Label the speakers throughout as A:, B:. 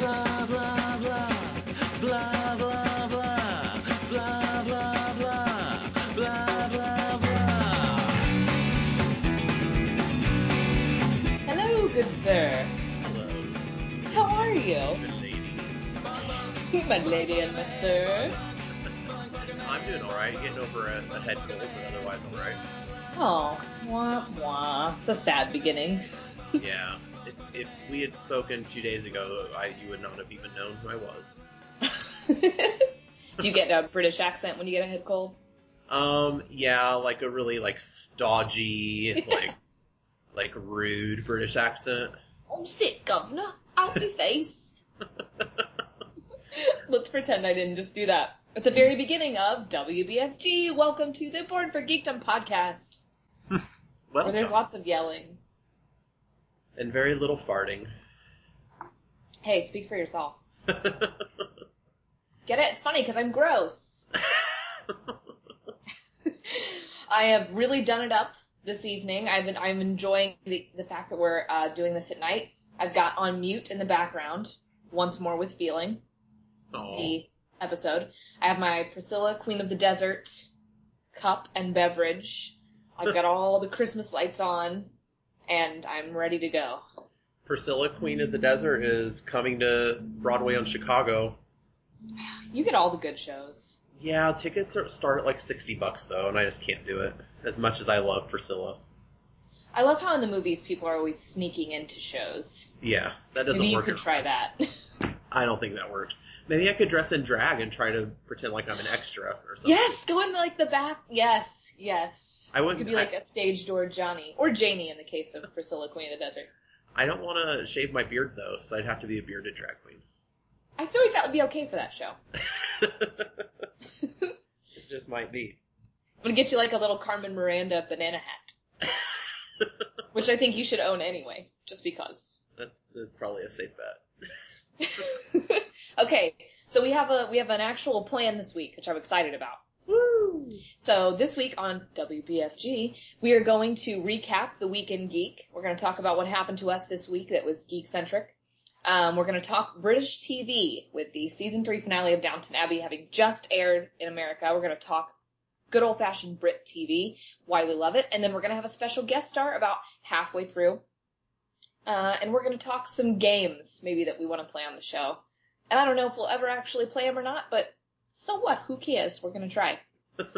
A: Blah blah blah. Blah blah blah. Blah blah blah. Blah blah blah.
B: Hello, good sir.
C: Hello,
B: How are you?
C: good lady.
B: my lady and my sir.
C: I'm doing alright, getting over a, a head cold, but otherwise alright.
B: Oh, wah wah. It's a sad beginning.
C: Yeah. If, we had spoken two days ago, I, you would not have even known who I was.
B: Do you get a British accent when you get a head cold?
C: Um, yeah, like a really like stodgy, like like rude British accent.
B: I'm sick, governor. Out my face. Let's pretend I didn't just do that. At the very beginning of WBFG, welcome to the Born for Geekdom podcast,
C: Well,
B: where there's lots of yelling.
C: And very little farting.
B: Hey, speak for yourself. Get it? It's funny because I'm gross. I have really done it up this evening. I've been, I'm enjoying the, the fact that we're uh, doing this at night. I've got on mute in the background, once more with feeling,
C: Aw.
B: the episode. I have my Priscilla Queen of the Desert cup and beverage. I've got all the Christmas lights on, and I'm ready to go.
C: Priscilla, Queen of the Desert, is coming to Broadway on Chicago.
B: You get all the good shows.
C: Yeah, tickets are, start at like sixty bucks though, and I just can't do it. As much as I love Priscilla.
B: I love how in the movies people are always sneaking into shows.
C: Yeah, that doesn't
B: Maybe you could try that.
C: I don't think that works. Maybe I could dress in drag and try to pretend like I'm an extra or something.
B: yes, go in like the back. Yes, yes.
C: I wouldn't
B: could be like a stage door Johnny or Janie in the case of Priscilla, Queen of the Desert.
C: I don't want to shave my beard though, so I'd have to be a bearded drag queen.
B: I feel like that would be okay for that show.
C: it just might be.
B: I'm gonna get you like a little Carmen Miranda banana hat, which I think you should own anyway, just because.
C: That's, that's probably a safe bet.
B: okay, so we have a we have an actual plan this week, which I'm excited about. Woo! So this week on WBFG, we are going to recap the week in geek. We're going to talk about what happened to us this week that was geek centric. Um, we're going to talk British TV with the season three finale of Downton Abbey having just aired in America. We're going to talk good old fashioned Brit TV, why we love it, and then we're going to have a special guest star about halfway through. Uh, and we're going to talk some games maybe that we want to play on the show. And I don't know if we'll ever actually play them or not, but so what? Who cares? We're going to try. Does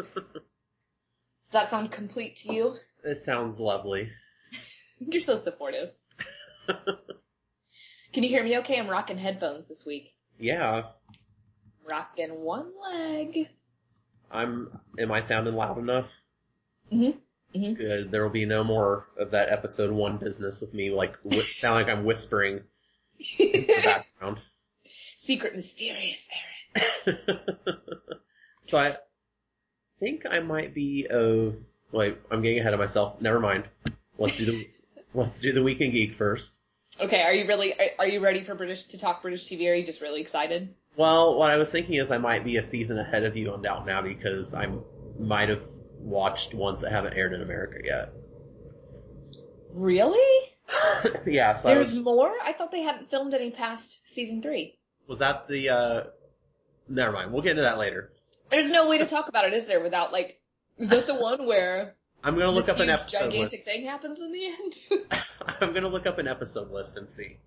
B: that sound complete to you?
C: It sounds lovely.
B: You're so supportive. Can you hear me okay? I'm rocking headphones this week.
C: Yeah,
B: Rocking one leg.
C: I'm. Am I sounding loud enough?
B: Mhm. Mhm.
C: Good. There will be no more of that episode one business with me like whi- sound like I'm whispering in the background.
B: Secret mysterious Aaron.
C: so I think I might be. Oh, wait. I'm getting ahead of myself. Never mind. Let's do the let's do the weekend geek first.
B: Okay, are you really, are, are you ready for British, to talk British TV? Are you just really excited?
C: Well, what I was thinking is I might be a season ahead of you on Downton Abbey because I might have watched ones that haven't aired in America yet.
B: Really?
C: yeah, so
B: There's
C: was,
B: more? I thought they hadn't filmed any past season three.
C: was that the, uh, never mind, we'll get into that later.
B: There's no way to talk about it, is there, without like, is that the one where
C: I'm gonna look up an episode
B: gigantic
C: list.
B: thing happens in the end?
C: I'm gonna look up an episode list and see.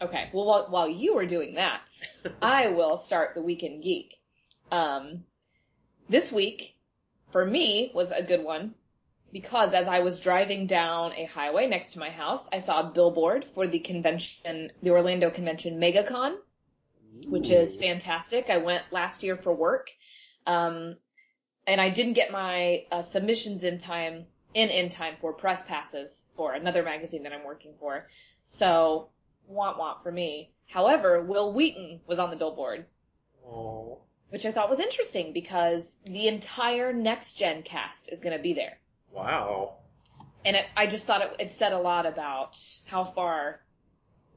B: okay, well, while, while you are doing that, I will start the Weekend Geek. Um, this week, for me, was a good one because as I was driving down a highway next to my house, I saw a billboard for the convention, the Orlando convention MegaCon, which is fantastic. I went last year for work, um, and I didn't get my uh, submissions in time, in in time for press passes for another magazine that I'm working for. So, want want for me. However, Wil Wheaton was on the billboard,
C: Oh,
B: which I thought was interesting because the entire next gen cast is going to be there.
C: wow.
B: And it, I just thought it, it said a lot about how far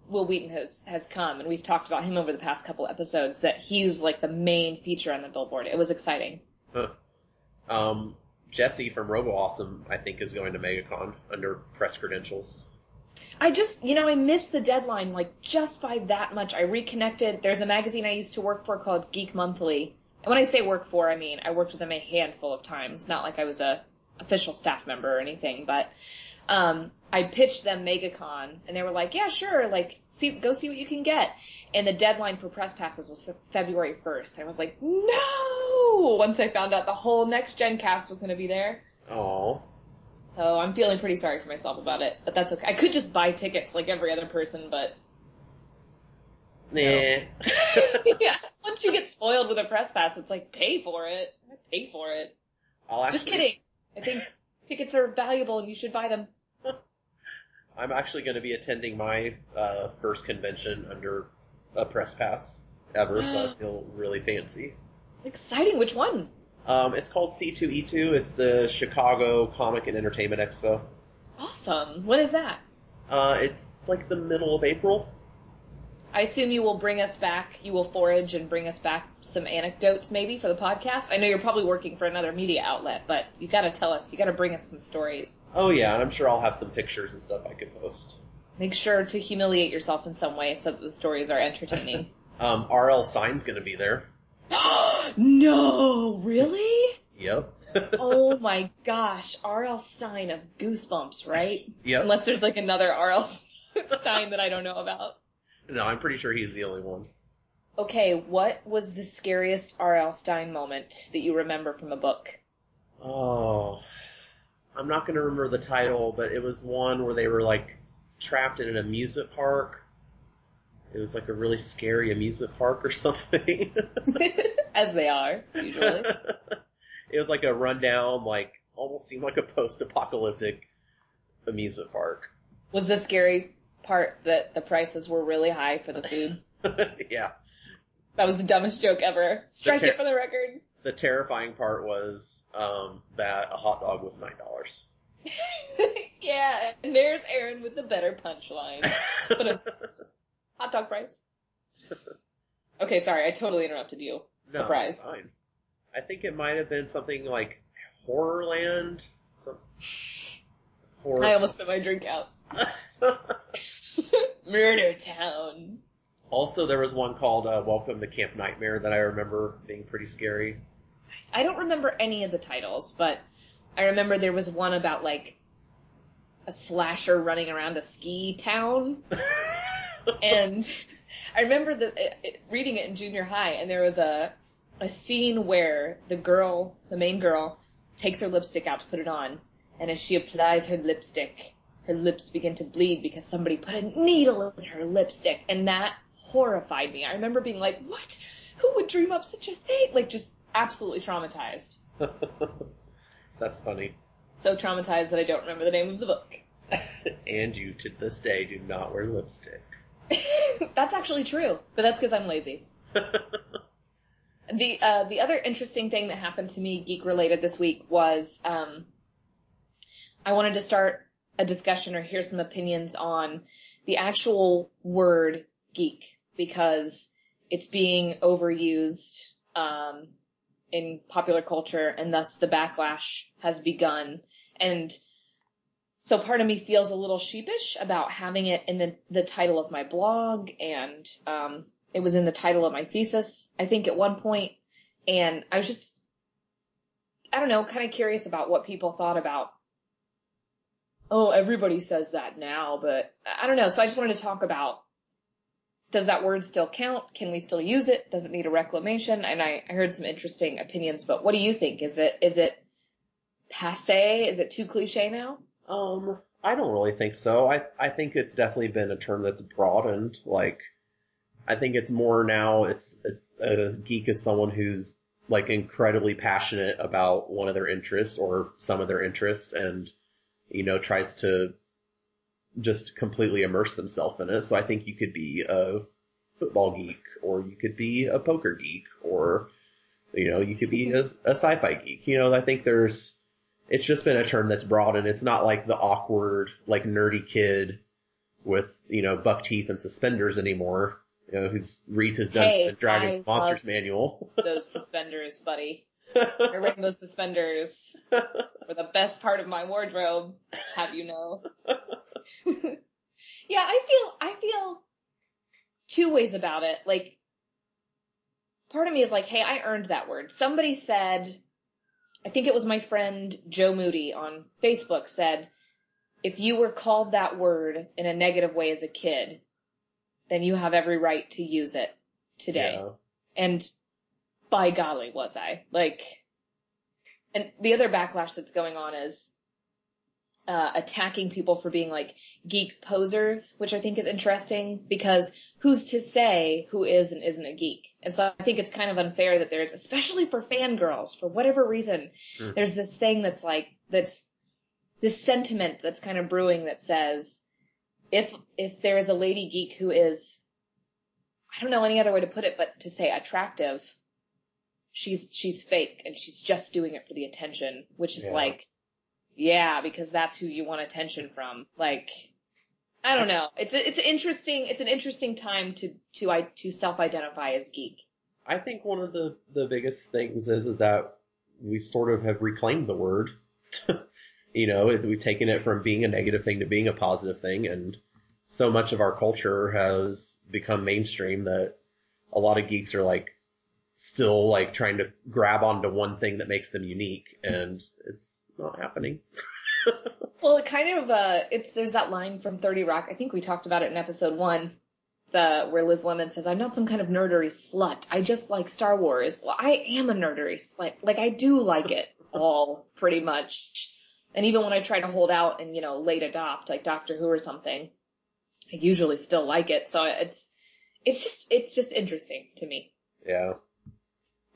B: Wil Wheaton has, has come. And we've talked about him over the past couple episodes that he's like the main feature on the billboard. It was exciting.
C: Huh. Um, Jesse from Robo Awesome, I think, is going to MegaCon under press credentials.
B: I just, you know, I missed the deadline like just by that much. I reconnected. There's a magazine I used to work for called Geek Monthly. And when I say work for, I mean I worked with them a handful of times. Not like I was a official staff member or anything, but um, I pitched them MegaCon, and they were like, "Yeah, sure, like, see, go see what you can get." And the deadline for press passes was February 1st. I was like, "No!" Once I found out the whole next gen cast was going to be there,
C: Oh.
B: So I'm feeling pretty sorry for myself about it. But that's okay. I could just buy tickets like every other person, but
C: Nah.
B: yeah, once you get spoiled with a press pass, it's like pay for it. Pay for it.
C: I'll actually,
B: Just kidding. I think tickets are valuable and you should buy them.
C: I'm actually going to be attending my uh, first convention under a press pass ever, so I feel really fancy.
B: Exciting. Which one?
C: Um, it's called C2E2. It's the Chicago Comic and Entertainment Expo.
B: Awesome. When is that?
C: Uh, it's like the middle of April.
B: I assume you will bring us back, you will forage and bring us back some anecdotes maybe for the podcast. I know you're probably working for another media outlet, but you gotta tell us, you gotta bring us some stories.
C: Oh yeah, and I'm sure I'll have some pictures and stuff I could post.
B: Make sure to humiliate yourself in some way so that the stories are entertaining.
C: Um, RL Stine's gonna be there.
B: No, really?
C: Yep.
B: oh my gosh, R.L. Stine of Goosebumps, right?
C: Yep.
B: Unless there's like another R.L. Stine that I don't know about.
C: No, I'm pretty sure he's the only one.
B: Okay, what was the scariest R.L. Stine moment that you remember from a book?
C: Oh, I'm not gonna remember the title, but it was one where they were like trapped in an amusement park. It was like a really scary amusement park or something.
B: As they are, usually.
C: it was like a rundown, like almost seemed like a post-apocalyptic amusement park.
B: Was the scary part that the prices were really high for the food?
C: yeah.
B: That was the dumbest joke ever. Strike
C: ter-
B: it for the record.
C: The terrifying part was um, that a hot dog was nine dollars.
B: yeah, and there's Aaron with the better punchline. Hot dog price. Okay, sorry, I totally interrupted you.
C: No,
B: Surprise.
C: fine. I think it might have been something like Horrorland. Some horror.
B: I almost spit my drink out. Murder Town.
C: also, there was one called uh, Welcome to Camp Nightmare that I remember being pretty scary.
B: I don't remember any of the titles, but I remember there was one about like a slasher running around a ski town. and I remember the, it, it- reading it in junior high, and there was a a scene where the girl, the main girl, takes her lipstick out to put it on, and as she applies her lipstick, her lips begin to bleed because somebody put a needle in her lipstick, and that horrified me. I remember being like, "What? Who would dream up such a thing?" Like, just absolutely traumatized.
C: That's funny.
B: So traumatized that I don't remember the name of the book.
C: and you, to this day, do not wear lipstick.
B: that's actually true, but that's because I'm lazy. The uh, the other interesting thing that happened to me geek related this week was um, I wanted to start a discussion or hear some opinions on the actual word geek because it's being overused um, in popular culture and thus the backlash has begun and so part of me feels a little sheepish about having it in the, the title of my blog and um, it was in the title of my thesis, I think at one point, and I was just, I don't know, kind of curious about what people thought about. Oh, everybody says that now, but I don't know. So I just wanted to talk about, does that word still count? Can we still use it? Does it need a reclamation? And I, I heard some interesting opinions, but what do you think? Is it, is it passe? Is it too cliche now?
C: Um, I don't really think so. I I think it's definitely been a term that's broadened. Like, I think it's more now. It's it's a geek is someone who's like incredibly passionate about one of their interests or some of their interests, and you know tries to just completely immerse themselves in it. So I think you could be a football geek, or you could be a poker geek, or you know you could be a, a sci-fi geek. You know, I think there's it's just been a term that's broadened. it's not like the awkward, like nerdy kid with, you know, buck teeth and suspenders anymore. You know, who's reads his Dungeons
B: hey,
C: and Dragons
B: I
C: Monsters manual.
B: those suspenders, buddy. You're wearing those suspenders were the best part of my wardrobe, have you know. yeah, I feel, I feel two ways about it. Like, part of me is like, hey, I earned that word. Somebody said, I think it was my friend Joe Moody on Facebook said, if you were called that word in a negative way as a kid, then you have every right to use it today.
C: Yeah.
B: And by golly was I. Like, and the other backlash that's going on is, uh, attacking people for being like geek posers, which I think is interesting because who's to say who is and isn't a geek? And so I think it's kind of unfair that there's, especially for fangirls, for whatever reason, there's this thing that's like, that's this sentiment that's kind of brewing that says, if, if there is a lady geek who is, I don't know any other way to put it, but to say attractive, she's, she's fake and she's just doing it for the attention, which is
C: Yeah.
B: like, yeah, because that's who you want attention from. Like, I don't know. It's a, it's interesting. It's an interesting time to to I to self-identify as geek.
C: I think one of the, the biggest things is, is that we've sort of have reclaimed the word. you know, we've taken it from being a negative thing to being a positive thing and so much of our culture has become mainstream that a lot of geeks are like still like trying to grab onto one thing that makes them unique and it's not happening.
B: Well, it kind of uh, it's there's that line from Thirty Rock. I think we talked about it in episode one, the where Liz Lemon says, "I'm not some kind of nerdery slut. I just like Star Wars. Well, I am a nerdery slut. Like I do like it all pretty much. And even when I try to hold out and you know late adopt like Doctor Who or something, I usually still like it. So it's it's just it's just interesting to me.
C: Yeah.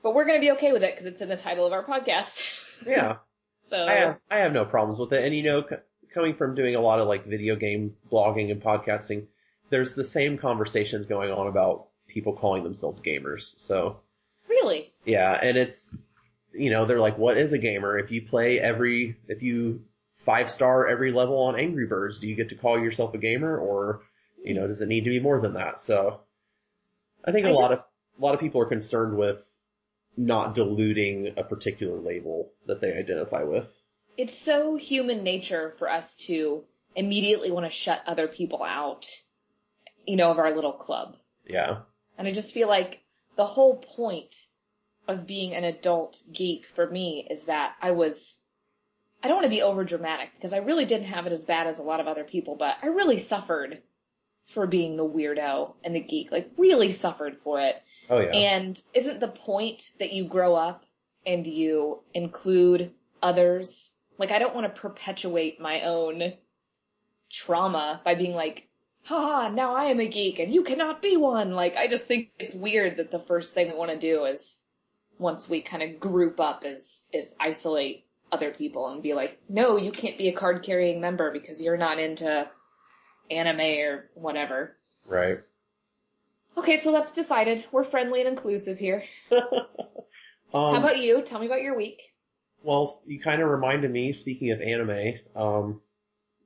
B: But we're gonna be okay with it because it's in the title of our podcast.
C: Yeah.
B: So
C: I have, I have no problems with it. And you know, c- coming from doing a lot of like video game blogging and podcasting, there's the same conversations going on about people calling themselves gamers. So
B: really,
C: yeah, and it's, you know, they're like, what is a gamer? If you play every, if you five star every level on Angry Birds, do you get to call yourself a gamer or, you know, does it need to be more than that? So I think a
B: I
C: lot
B: just-
C: of, a lot of people are concerned with not diluting a particular label that they identify with.
B: it's so human nature for us to immediately want to shut other people out, you know, of our little club.
C: Yeah.
B: And I just feel like the whole point of being an adult geek for me is that I was, I don't want to be over dramatic because I really didn't have it as bad as a lot of other people, but I really suffered for being the weirdo and the geek, like really suffered for it.
C: Oh yeah.
B: And isn't the point that you grow up and you include others? Like I don't want to perpetuate my own trauma by being like, haha, now I am a geek and you cannot be one. Like I just think it's weird that the first thing we want to do is once we kind of group up is, is isolate other people and be like, no, you can't be a card carrying member because you're not into anime or whatever.
C: right.
B: Okay, so that's decided. We're friendly and inclusive here.
C: um,
B: How about you? Tell me about your week.
C: well, you kind of reminded me, speaking of anime, um,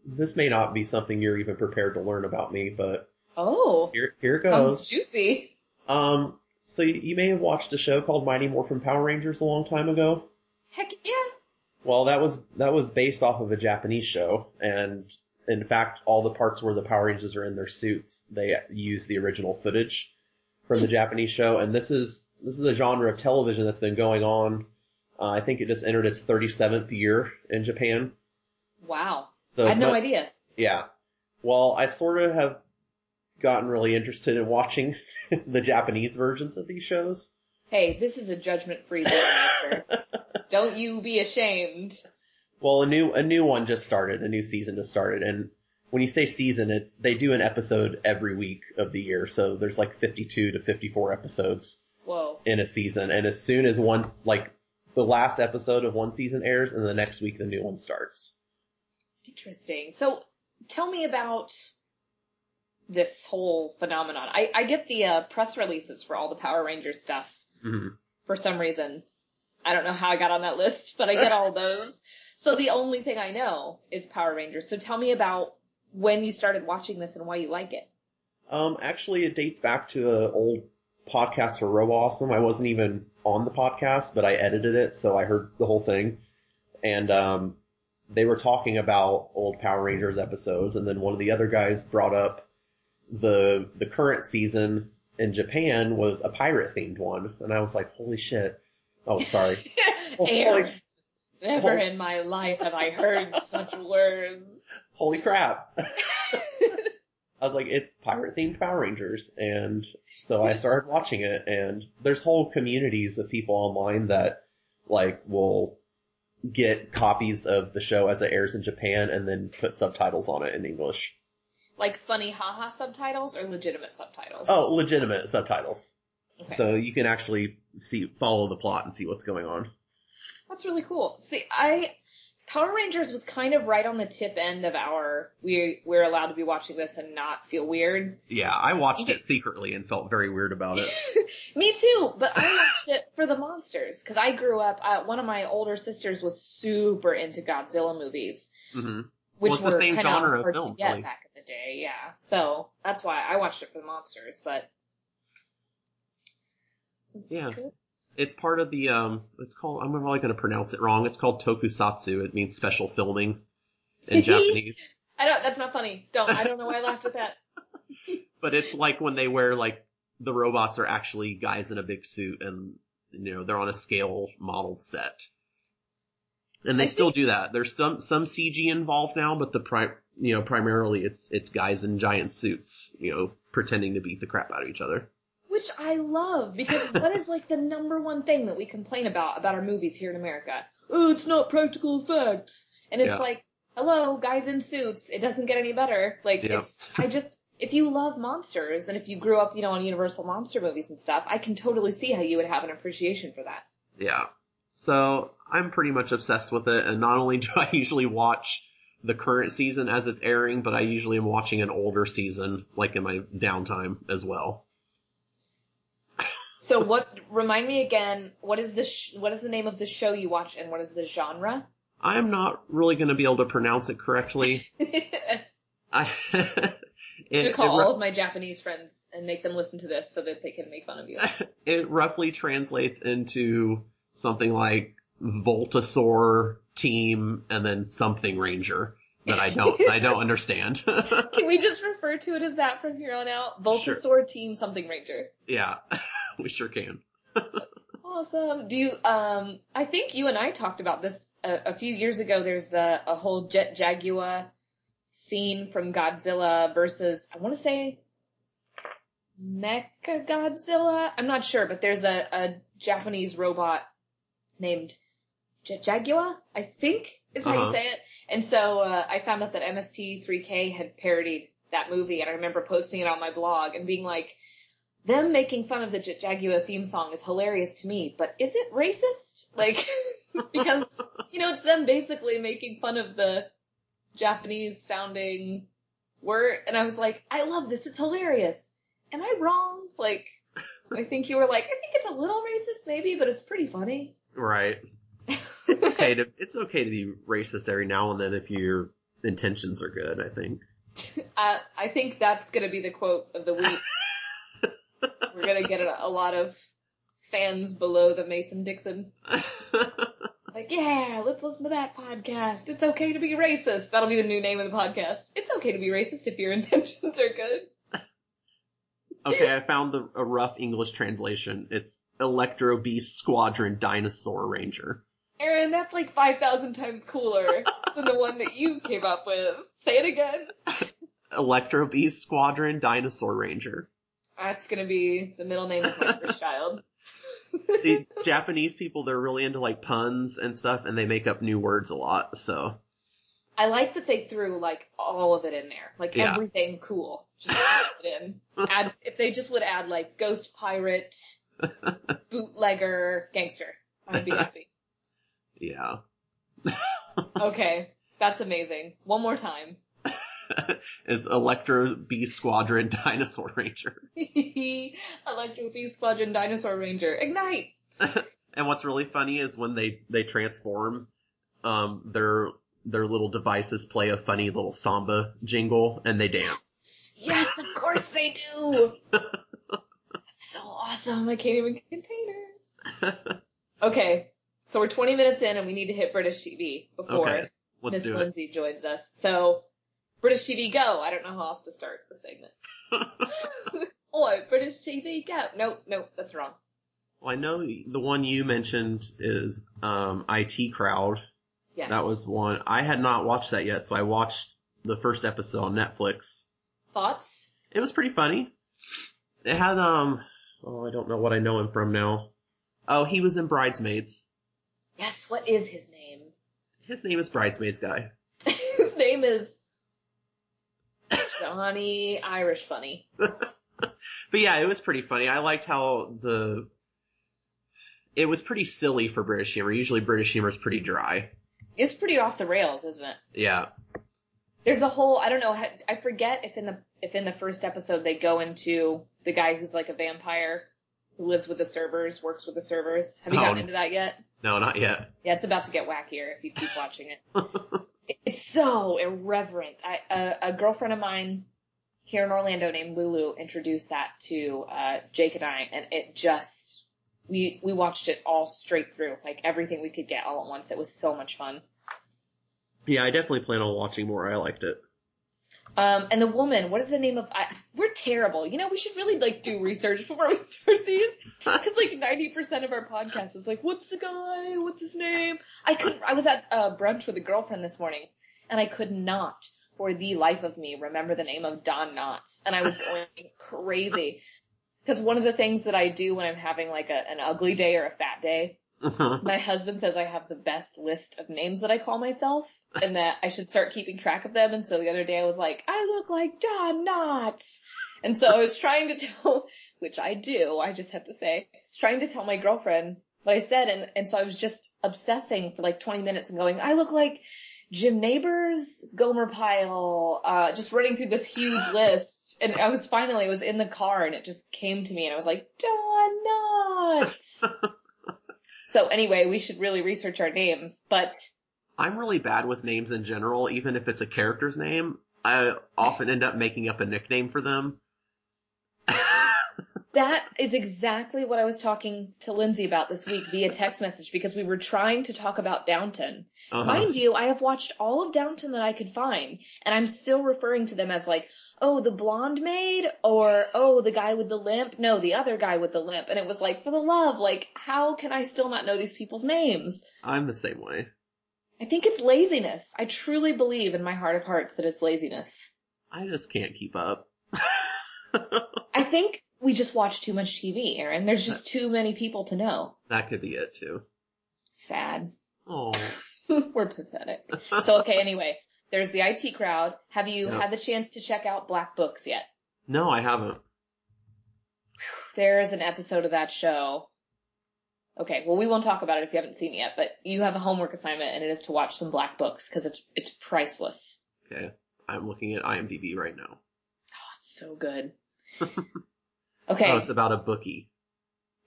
C: this may not be something you're even prepared to learn about me, but
B: Oh,
C: here, here it
B: sounds
C: goes.
B: juicy.
C: Um, so you, you may have watched a show called Mighty Morphin Power Rangers a long time ago.
B: Heck yeah.
C: Well, that was, that was based off of a Japanese show, and in fact, all the parts where the Power Rangers are in their suits, they use the original footage from the Japanese show, and this is, this is a genre of television that's been going on, uh, I think it just entered its 37th year in Japan.
B: Wow.
C: So
B: I had no
C: mu-
B: idea.
C: Yeah. Well, I sort of have gotten really interested in watching the Japanese versions of these shows.
B: Hey, this is a judgment free zone, mister. Don't you be ashamed.
C: Well, a new a new one just started, a new season just started, and when you say season, it's they do an episode every week of the year, so there's like 52 to 54 episodes
B: Whoa.
C: in a season, and as soon as one like the last episode of one season airs, and the next week the new one starts.
B: Interesting. So tell me about this whole phenomenon. I, I get the uh, press releases for all the Power Rangers stuff
C: hmm
B: for some reason. I don't know how I got on that list, but I get all those. So the only thing I know is Power Rangers. So tell me about when you started watching this and why you like it.
C: Um, actually, it dates back to an old podcast for Robo Awesome. I wasn't even on the podcast, but I edited it, so I heard the whole thing. And um, they were talking about old Power Rangers episodes, and then one of the other guys brought up the the current season in Japan was a pirate themed one, and I was like, holy shit. Oh, sorry. Oh, holy,
B: never
C: holy-
B: in my life have I heard such words.
C: holy crap. I was like, it's pirate themed Power Rangers, and so I started watching it, and there's whole communities of people online that like will get copies of the show as it airs in Japan and then put subtitles on it in English.
B: Like funny haha subtitles or legitimate subtitles?
C: Oh, legitimate subtitles.
B: Okay.
C: So you can actually see, follow the plot and see what's going on.
B: That's really cool. See, I Power Rangers was kind of right on the tip end of our we we're allowed to be watching this and not feel weird.
C: Yeah, I watched it secretly and felt very weird about it.
B: Me too, but I watched it for the monsters because I grew up. Uh, one of my older sisters was super into Godzilla movies,
C: hmm
B: which
C: Well, it's the
B: were
C: same
B: kind of
C: genre of
B: hard
C: film, really.
B: back in the day. Yeah, so that's why I watched it for the monsters. But
C: Yeah. It's part of the, um, it's called, I'm probably going to pronounce it wrong. It's called tokusatsu. It means special filming in Japanese.
B: I don't. That's not funny. Don't. I don't know why I laughed at that.
C: But it's like when they wear like, the robots are actually guys in a big suit and, you know, they're on a scale model set. And they
B: I
C: still
B: think-
C: do that. There's some, some CG involved now, but the pri, you know, primarily it's, it's guys in giant suits, you know, pretending to beat the crap out of each other.
B: Which I love because what is like the number one thing that we complain about about our movies here in America? Oh, it's not practical effects. And it's
C: Yeah.
B: like, hello, guys in suits. It doesn't get any better. Like
C: Yeah.
B: it's, I just, if you love monsters and if you grew up, you know, on Universal monster movies and stuff, I can totally see how you would have an appreciation for that.
C: Yeah. So I'm pretty much obsessed with it, and not only do I usually watch the current season as it's airing, but I usually am watching an older season, like in my downtime as well.
B: So what, remind me again, what is the, sh- what is the name of the show you watch and what is the genre?
C: I'm not really going to be able to pronounce it correctly. I
B: I'm
C: it,
B: gonna call all
C: ru-
B: of my Japanese friends and make them listen to this so that they can make fun of you.
C: it roughly translates into something like Voltasaur team and then something Ranger that I don't I don't understand.
B: Can we just refer to it as that from here on out? Voltasaur Team Something Ranger.
C: yeah, we sure can.
B: Awesome. Do you, um, I think you and I talked about this a, a few years ago. There's the, a whole Jet Jaguar scene from Godzilla versus, I want to say, Mecha Godzilla? I'm not sure, but there's a, a Japanese robot named Jet Jaguar, I think is how you
C: Uh-huh.
B: say it. And so, uh, I found out that MST3K had parodied that movie and I remember posting it on my blog and being like, them making fun of the Jaguar theme song is hilarious to me, but is it racist? Like, because, you know, it's them basically making fun of the Japanese sounding word, and I was like, I love this, it's hilarious. Am I wrong? Like, I think you were like, I think it's a little racist maybe, but it's pretty funny.
C: Right. It's okay to it's okay to be racist every now and then if your intentions are good. I think.
B: Uh, I think that's gonna be the quote of the week. We're gonna get a, a lot of fans below the Mason Dixon. Like, yeah, let's listen to that podcast. It's okay to be racist. That'll be the new name of the podcast. It's okay to be racist if your intentions are good.
C: okay, I found the, a rough English translation. It's Electro Beast Squadron Dinosaur Ranger.
B: Aaron, that's like 5,000 times cooler than the one that you came up with. Say it again.
C: Electro Beast Squadron Dinosaur Ranger.
B: That's gonna be the middle name of my first child.
C: The Japanese people, they're really into like puns and stuff, and they make up new words a lot. So
B: I like that they threw like all of it in there. Like
C: Yeah.
B: everything cool. Just threw it in. Add, if they just would add like ghost pirate, bootlegger, gangster. I would be happy.
C: yeah,
B: Okay. That's amazing. One more time.
C: it's Electro Beast Squadron Dinosaur Ranger.
B: Electro Beast Squadron Dinosaur Ranger. Ignite!
C: And what's really funny is when they they transform, um, their their little devices play a funny little samba jingle and they dance.
B: Yes, of course they do! That's so awesome. I can't even contain her. Okay. So we're 20 minutes in and we need to hit British TV before
C: Okay,
B: Miss. Lindsay joins us. So British TV go. I don't know how else to start the segment. Oh, British TV, go. Nope, nope, that's wrong.
C: Well, I know the one you mentioned is um, IT Crowd.
B: Yes.
C: That was one. I had not watched that yet, so I watched the first episode on Netflix.
B: Thoughts?
C: It was pretty funny. It had um oh I don't know what I know him from now. Oh, he was in Bridesmaids.
B: Yes, what is his name?
C: His name is Bridesmaids guy.
B: his name is Johnny Irish Funny.
C: But yeah, it was pretty funny. I liked how the it was pretty silly for British humor. Usually British humor is pretty dry.
B: It's pretty off the rails, isn't it?
C: Yeah.
B: There's a whole I don't know I forget if in the if in the first episode they go into the guy who's like a vampire who lives with the servers, works with the servers. Have you
C: Oh.
B: gotten into that yet?
C: No, not yet.
B: Yeah, it's about to get wackier if you keep watching it. it's so irreverent. I, a, a girlfriend of mine here in Orlando named Lulu introduced that to uh, Jake and I, and it just we we watched it all straight through, like everything we could get all at once. It was so much fun.
C: Yeah, I definitely plan on watching more. I liked it.
B: Um, and the woman, what is the name of? I, we're terrible. You know, we should really like do research before we start these, because like ninety percent of our podcast is like, what's the guy? What's his name? I couldn't. I was at brunch with a girlfriend this morning, and I could not, for the life of me, remember the name of Don Knotts, and I was going crazy. Because one of the things that I do when I'm having like a, an ugly day or a fat day, my husband says I have the best list of names that I call myself and that I should start keeping track of them. And so the other day I was like, I look like Don Knotts. And so I was trying to tell, which I do, I just have to say, I was trying to tell my girlfriend what I said. And, and so I was just obsessing for like 20 minutes and going, I look like Jim Nabors, Gomer Pyle, uh, just running through this huge list. And I was finally, I was in the car and it just came to me and I was like, Don Knotts. So anyway, we should really research our names, but
C: I'm really bad with names in general, even if it's a character's name. I often end up making up a nickname for them.
B: that is exactly what I was talking to Lindsay about this week via text message because we were trying to talk about Downton.
C: Uh-huh.
B: Mind you, I have watched all of Downton that I could find, and I'm still referring to them as like, oh, the blonde maid, or oh, the guy with the limp. No, the other guy with the limp. And it was like, for the love, like, how can I still not know these people's names?
C: I'm the same way.
B: I think it's laziness. I truly believe in my heart of hearts that it's laziness.
C: I just can't keep up.
B: I think we just watch too much TV, Aaron. There's just too many people to know.
C: that could be it too.
B: Sad.
C: Oh.
B: We're pathetic. So okay, anyway, there's the IT crowd. Have you
C: Yeah.
B: had the chance to check out Black Books yet?
C: no, I haven't.
B: There is an episode of that show. Okay, well we won't talk about it if you haven't seen it yet, but you have a homework assignment and it is to watch some Black Books because it's it's priceless.
C: Okay. I'm looking at IMDb right now.
B: Oh, it's so good. Okay.
C: Oh, it's about a bookie.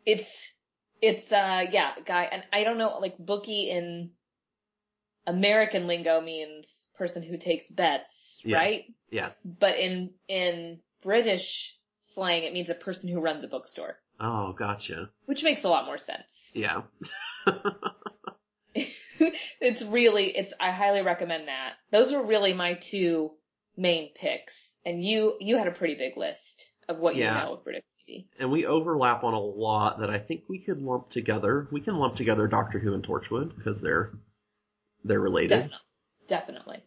B: It's it's uh yeah, guy and I don't know like bookie in American lingo means person who takes bets,
C: Yes.
B: right?
C: Yes.
B: But in in British slang it means a person who runs a bookstore,
C: Oh, gotcha.
B: which makes a lot more sense.
C: Yeah.
B: it's really it's I highly recommend that. Those were really my two main picks. And you you had a pretty big list of what you
C: Yeah.
B: know of.
C: And we overlap on a lot that I think we could lump together. We can lump together Doctor Who and Torchwood because they're they're related.
B: Definitely. Definitely.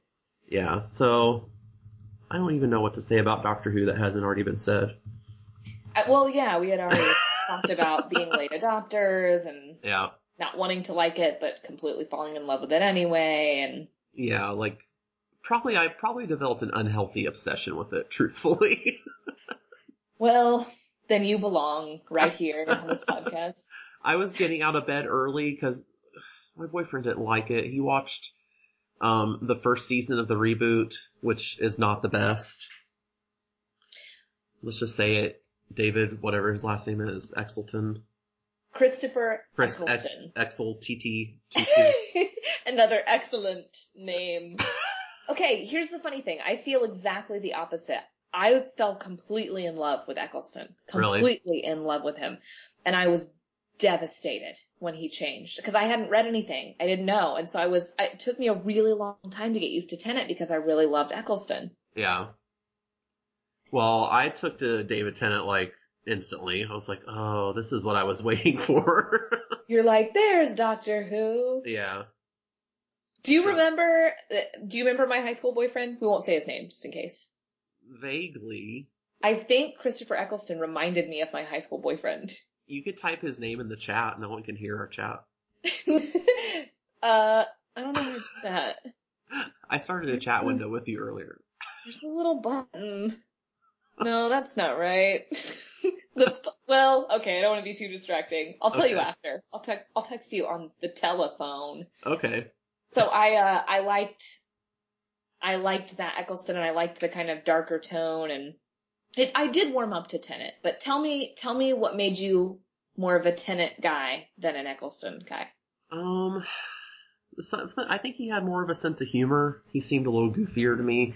C: Yeah. So I don't even know what to say about Doctor Who that hasn't already been said.
B: Uh, well, yeah, we had already talked about being late adopters and
C: Yeah.
B: not wanting to like it, but completely falling in love with it anyway. And
C: Yeah, like probably I probably developed an unhealthy obsession with it, truthfully.
B: Well, then you belong right here on this podcast.
C: I was getting out of bed early because my boyfriend didn't like it. He watched um the first season of the reboot, which is not the best. Let's just say it. David, whatever his last name is, Exelton.
B: Christopher
C: Chris Ex
B: Eccleston.
C: Exel TT.
B: Another excellent name. Okay, here's the funny thing. I feel exactly the opposite. I fell completely in love with Eccleston.
C: Really?
B: Completely in love with him. And I was devastated when he changed because I hadn't read anything. I didn't know. And so I was, it took me a really long time to get used to Tennant because I really loved Eccleston.
C: yeah. Well, I took to David Tennant like instantly. I was like, oh, this is what I was waiting for.
B: You're like, there's Doctor Who.
C: yeah.
B: Do you remember? Uh, do you remember my high school boyfriend? We won't say his name just in case.
C: Vaguely.
B: I think Christopher Eccleston reminded me of my high school boyfriend.
C: You could type his name in the chat. No one can hear our chat.
B: uh, I don't know how to do that.
C: I started a chat window with you earlier.
B: There's a little button. No, that's not right. the well, okay, I don't want to be too distracting. I'll tell you after. I'll text. I'll text you on the telephone.
C: Okay.
B: So I uh I liked I liked that Eccleston and I liked the kind of darker tone and it I did warm up to Tennant, but tell me tell me what made you more of a Tennant guy than an Eccleston guy.
C: Um, so- I think he had more of a sense of humor. He seemed a little goofier to me.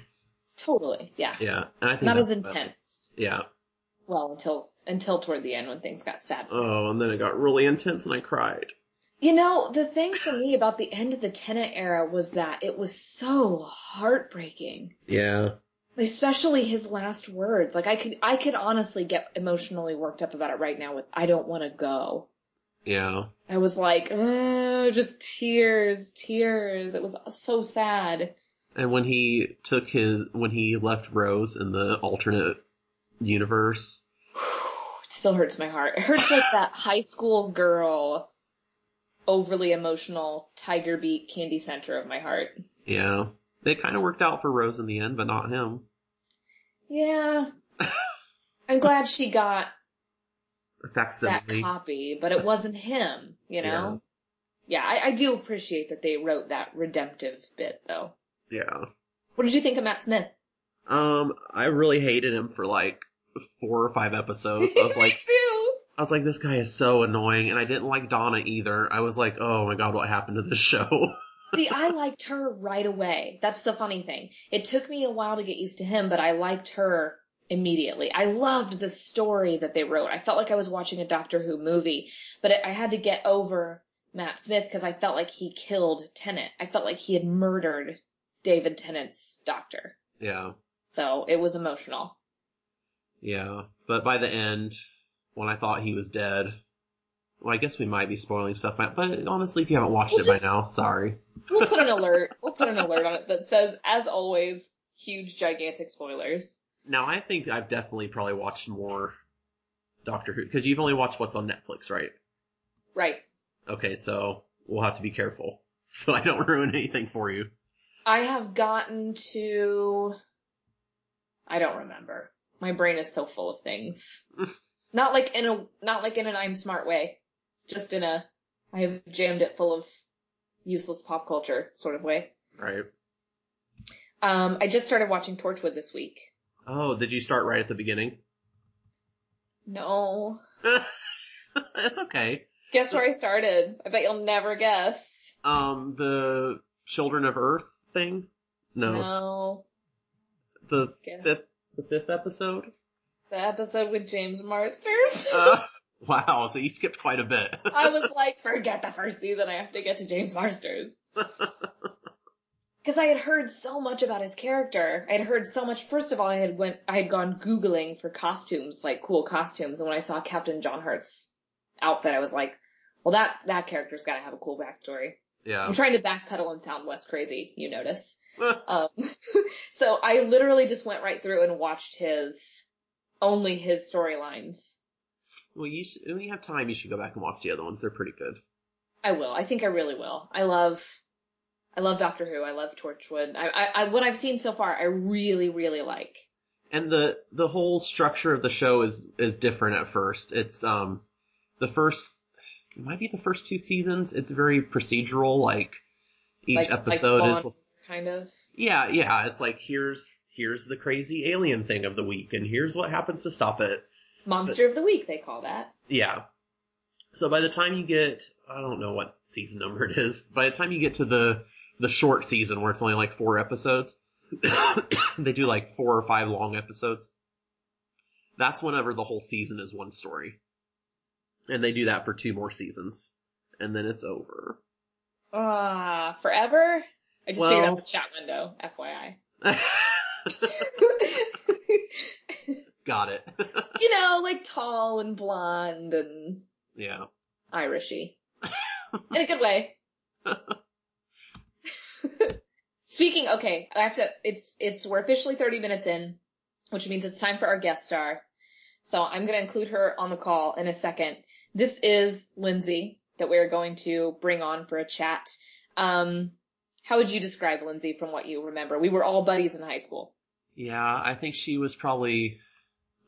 B: Totally, yeah.
C: Yeah. And I think
B: Not as
C: that's about
B: intense.
C: Yeah.
B: Well, until until toward the end when things got sad.
C: Oh, and then it got really intense and I cried.
B: You know, the thing for me about the end of the Tennant era was that it was so heartbreaking.
C: Yeah.
B: Especially his last words. Like I could I could honestly get emotionally worked up about it right now with I don't want to go.
C: Yeah.
B: I was like, "Ugh, just tears, tears. It was so sad.
C: And when he took his, when he left Rose in the alternate universe,
B: It still hurts my heart. It hurts like that high school girl, overly emotional tiger beat candy center of my heart.
C: yeah, it kind of worked out for Rose in the end, but not him.
B: Yeah. I'm glad she got that copy, but it wasn't him, you know? Yeah, I, I do appreciate that they wrote that redemptive bit though.
C: Yeah.
B: What did you think of Matt Smith?
C: Um, I really hated him for like four or five episodes. I was like,
B: too.
C: I was like, this guy is so annoying, and I didn't like Donna either. I was like, oh my god, what happened to this show?
B: See, I liked her right away. That's the funny thing. It took me a while to get used to him, but I liked her immediately. I loved the story that they wrote. I felt like I was watching a Doctor Who movie, but I had to get over Matt Smith because I felt like he killed Tennant. I felt like he had murdered David Tennant's doctor.
C: yeah,
B: So it was emotional.
C: yeah. But by the end, when I thought he was dead, well, I guess we might be spoiling stuff. But honestly, if you haven't watched
B: Well,
C: it
B: just-
C: by now, sorry.
B: We'll put an alert. We'll put an alert on it that says, as always, huge gigantic spoilers.
C: Now I think I've definitely probably watched more Doctor Who because you've only watched what's on Netflix, right?
B: Right.
C: Okay, so we'll have to be careful so I don't ruin anything for you.
B: I have gotten to, I don't remember. My brain is so full of things. not like in a, not like in an I'm smart way. Just in a, I have jammed it full of useless pop culture sort of way.
C: Right.
B: Um, I just started watching Torchwood this week.
C: Oh, did you start right at the beginning?
B: No.
C: That's okay.
B: Guess where I started? I bet you'll never guess.
C: Um, the Children of Earth thing? No.
B: No.
C: The
B: Guess.
C: fifth, the fifth episode?
B: The episode with James Marsters.
C: Uh, wow, so you skipped quite a bit.
B: I was like, forget the first season, I have to get to James Marsters. Because I had heard so much about his character. I had heard so much. First of all, I had went, I had gone googling for costumes, like cool costumes, and when I saw Captain John Hart's outfit, I was like, well, that that character's got to have a cool backstory.
C: yeah.
B: I'm trying to backpedal and sound less crazy, you notice. um, so I literally just went right through and watched his only his storylines.
C: well, you should, when you have time, you should go back and watch the other ones. They're pretty good.
B: I will. I think I really will. I love, I love Doctor Who. I love Torchwood. I, I, I what I've seen so far, I really, really like.
C: and the the whole structure of the show is is different at first. It's um the first it might be the first two seasons. It's very procedural. Like each
B: like,
C: episode
B: like
C: is
B: kind of.
C: yeah yeah. It's like here's here's the crazy alien thing of the week, and here's what happens to stop it.
B: Monster of the Week, they call that.
C: Yeah. So by the time you get I don't know what season number it is. By the time you get to the the short season where it's only like four episodes, they do like four or five long episodes. That's whenever the whole season is one story. And they do that for two more seasons. And then it's over.
B: Ah, forever? I just figured out
C: Well-
B: the chat window, FYI.
C: Got it.
B: You know, like tall and blonde and
C: yeah.
B: Irishy. In a good way. Speaking, okay, I have to, it's, it's, we're officially 30 minutes in, which means it's time for our guest star. So I'm going to include her on the call in a second. This is Lindsay that we're going to bring on for a chat. Um, how would you describe Lindsay from what you remember? We were all buddies in high school.
C: Yeah, I think she was probably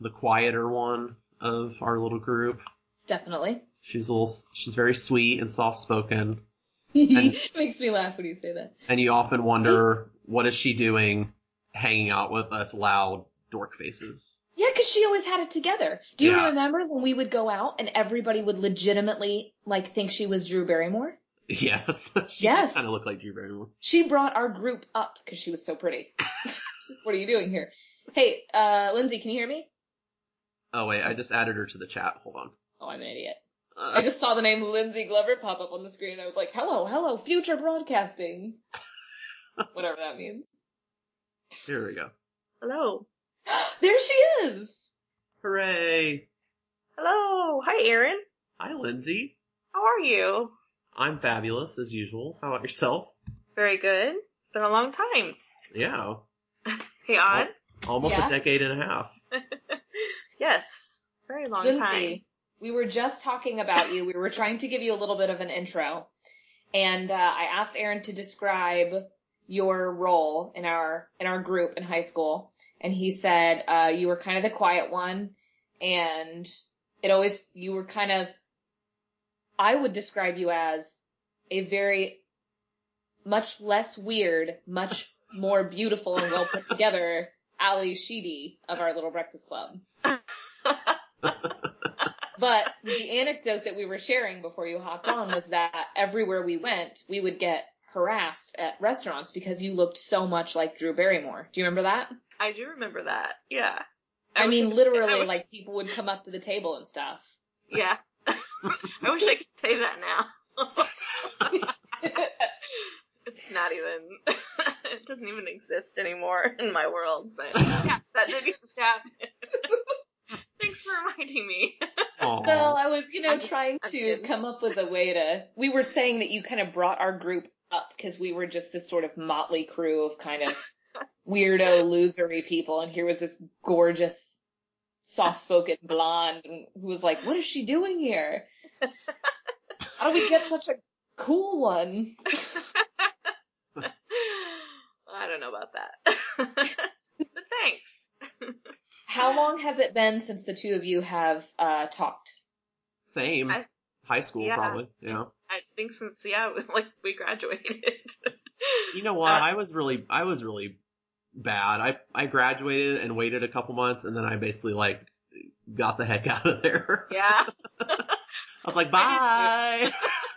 C: the quieter one of our little group.
B: Definitely.
C: She's a little, she's very sweet and soft spoken.
B: Makes me laugh when you say that.
C: And you often wonder, what is she doing hanging out with us loud dork faces?
B: Yeah, because she always had it together. Do you
C: Yeah.
B: remember when we would go out and everybody would legitimately like think she was Drew Barrymore?
C: Yes. she
B: Yes.
C: kind of looked like Drew Barrymore.
B: She brought our group up because she was so pretty. What are you doing here? Hey, uh, Lindsay, can you hear me?
C: Oh wait, I just added her to the chat. Hold on.
B: Oh, I'm an idiot.
C: Uh,
B: I just saw the name Lindsay Glover pop up on the screen and I was like, hello, hello, future broadcasting. Whatever that means.
C: here we go.
D: Hello.
B: there she is!
C: Hooray!
D: Hello. Hi, Aaron.
C: Hi, Lindsay.
D: How are you?
C: I'm fabulous as usual. How about yourself?
D: Very good. It's been a long time.
C: Yeah,
D: Hey, on.
C: almost
B: Yeah.
C: a decade and a half.
D: Yes. Very long time.
B: Lindsay, we were just talking about you. We were trying to give you a little bit of an intro. And uh, I asked Aaron to describe your role in our in our group in high school. And he said uh, you were kind of the quiet one and it always you were kind of I would describe you as a very much less weird, much more beautiful and well put together Ally Sheedy of our little breakfast club. But the anecdote that we were sharing before you hopped on was that everywhere we went, we would get harassed at restaurants because you looked so much like Drew Barrymore. Do you remember that?
D: I do remember that. Yeah.
B: I,
D: wish
B: mean, literally,
D: I wish-
B: like people would come up to the table and stuff.
D: Yeah. I wish I could say that now. it's not even. it doesn't even exist anymore in my world. But yeah, that did used to happen. Thanks for reminding me.
C: Aw.
B: Well, I was, you know,
D: I'm-
B: trying
D: I'm
B: to
D: kidding.
B: come up with a way to. We were saying that you kind of brought our group up because we were just this sort of motley crew of kind of weirdo, losery people, and here was this gorgeous, soft-spoken blonde and who was like, "What is she doing here? How do we get such a cool one?"
D: I don't know about that. but thanks.
B: How long has it been since the two of you have uh, talked?
C: Same.
D: I-
C: High school,
D: yeah.
C: probably. Yeah.
D: I think since yeah, like we graduated.
C: You know what?
D: Uh,
C: I was really, I was really bad. I, I graduated and waited a couple months and then I basically like got the heck out of there.
D: yeah.
C: I was like, bye.
D: I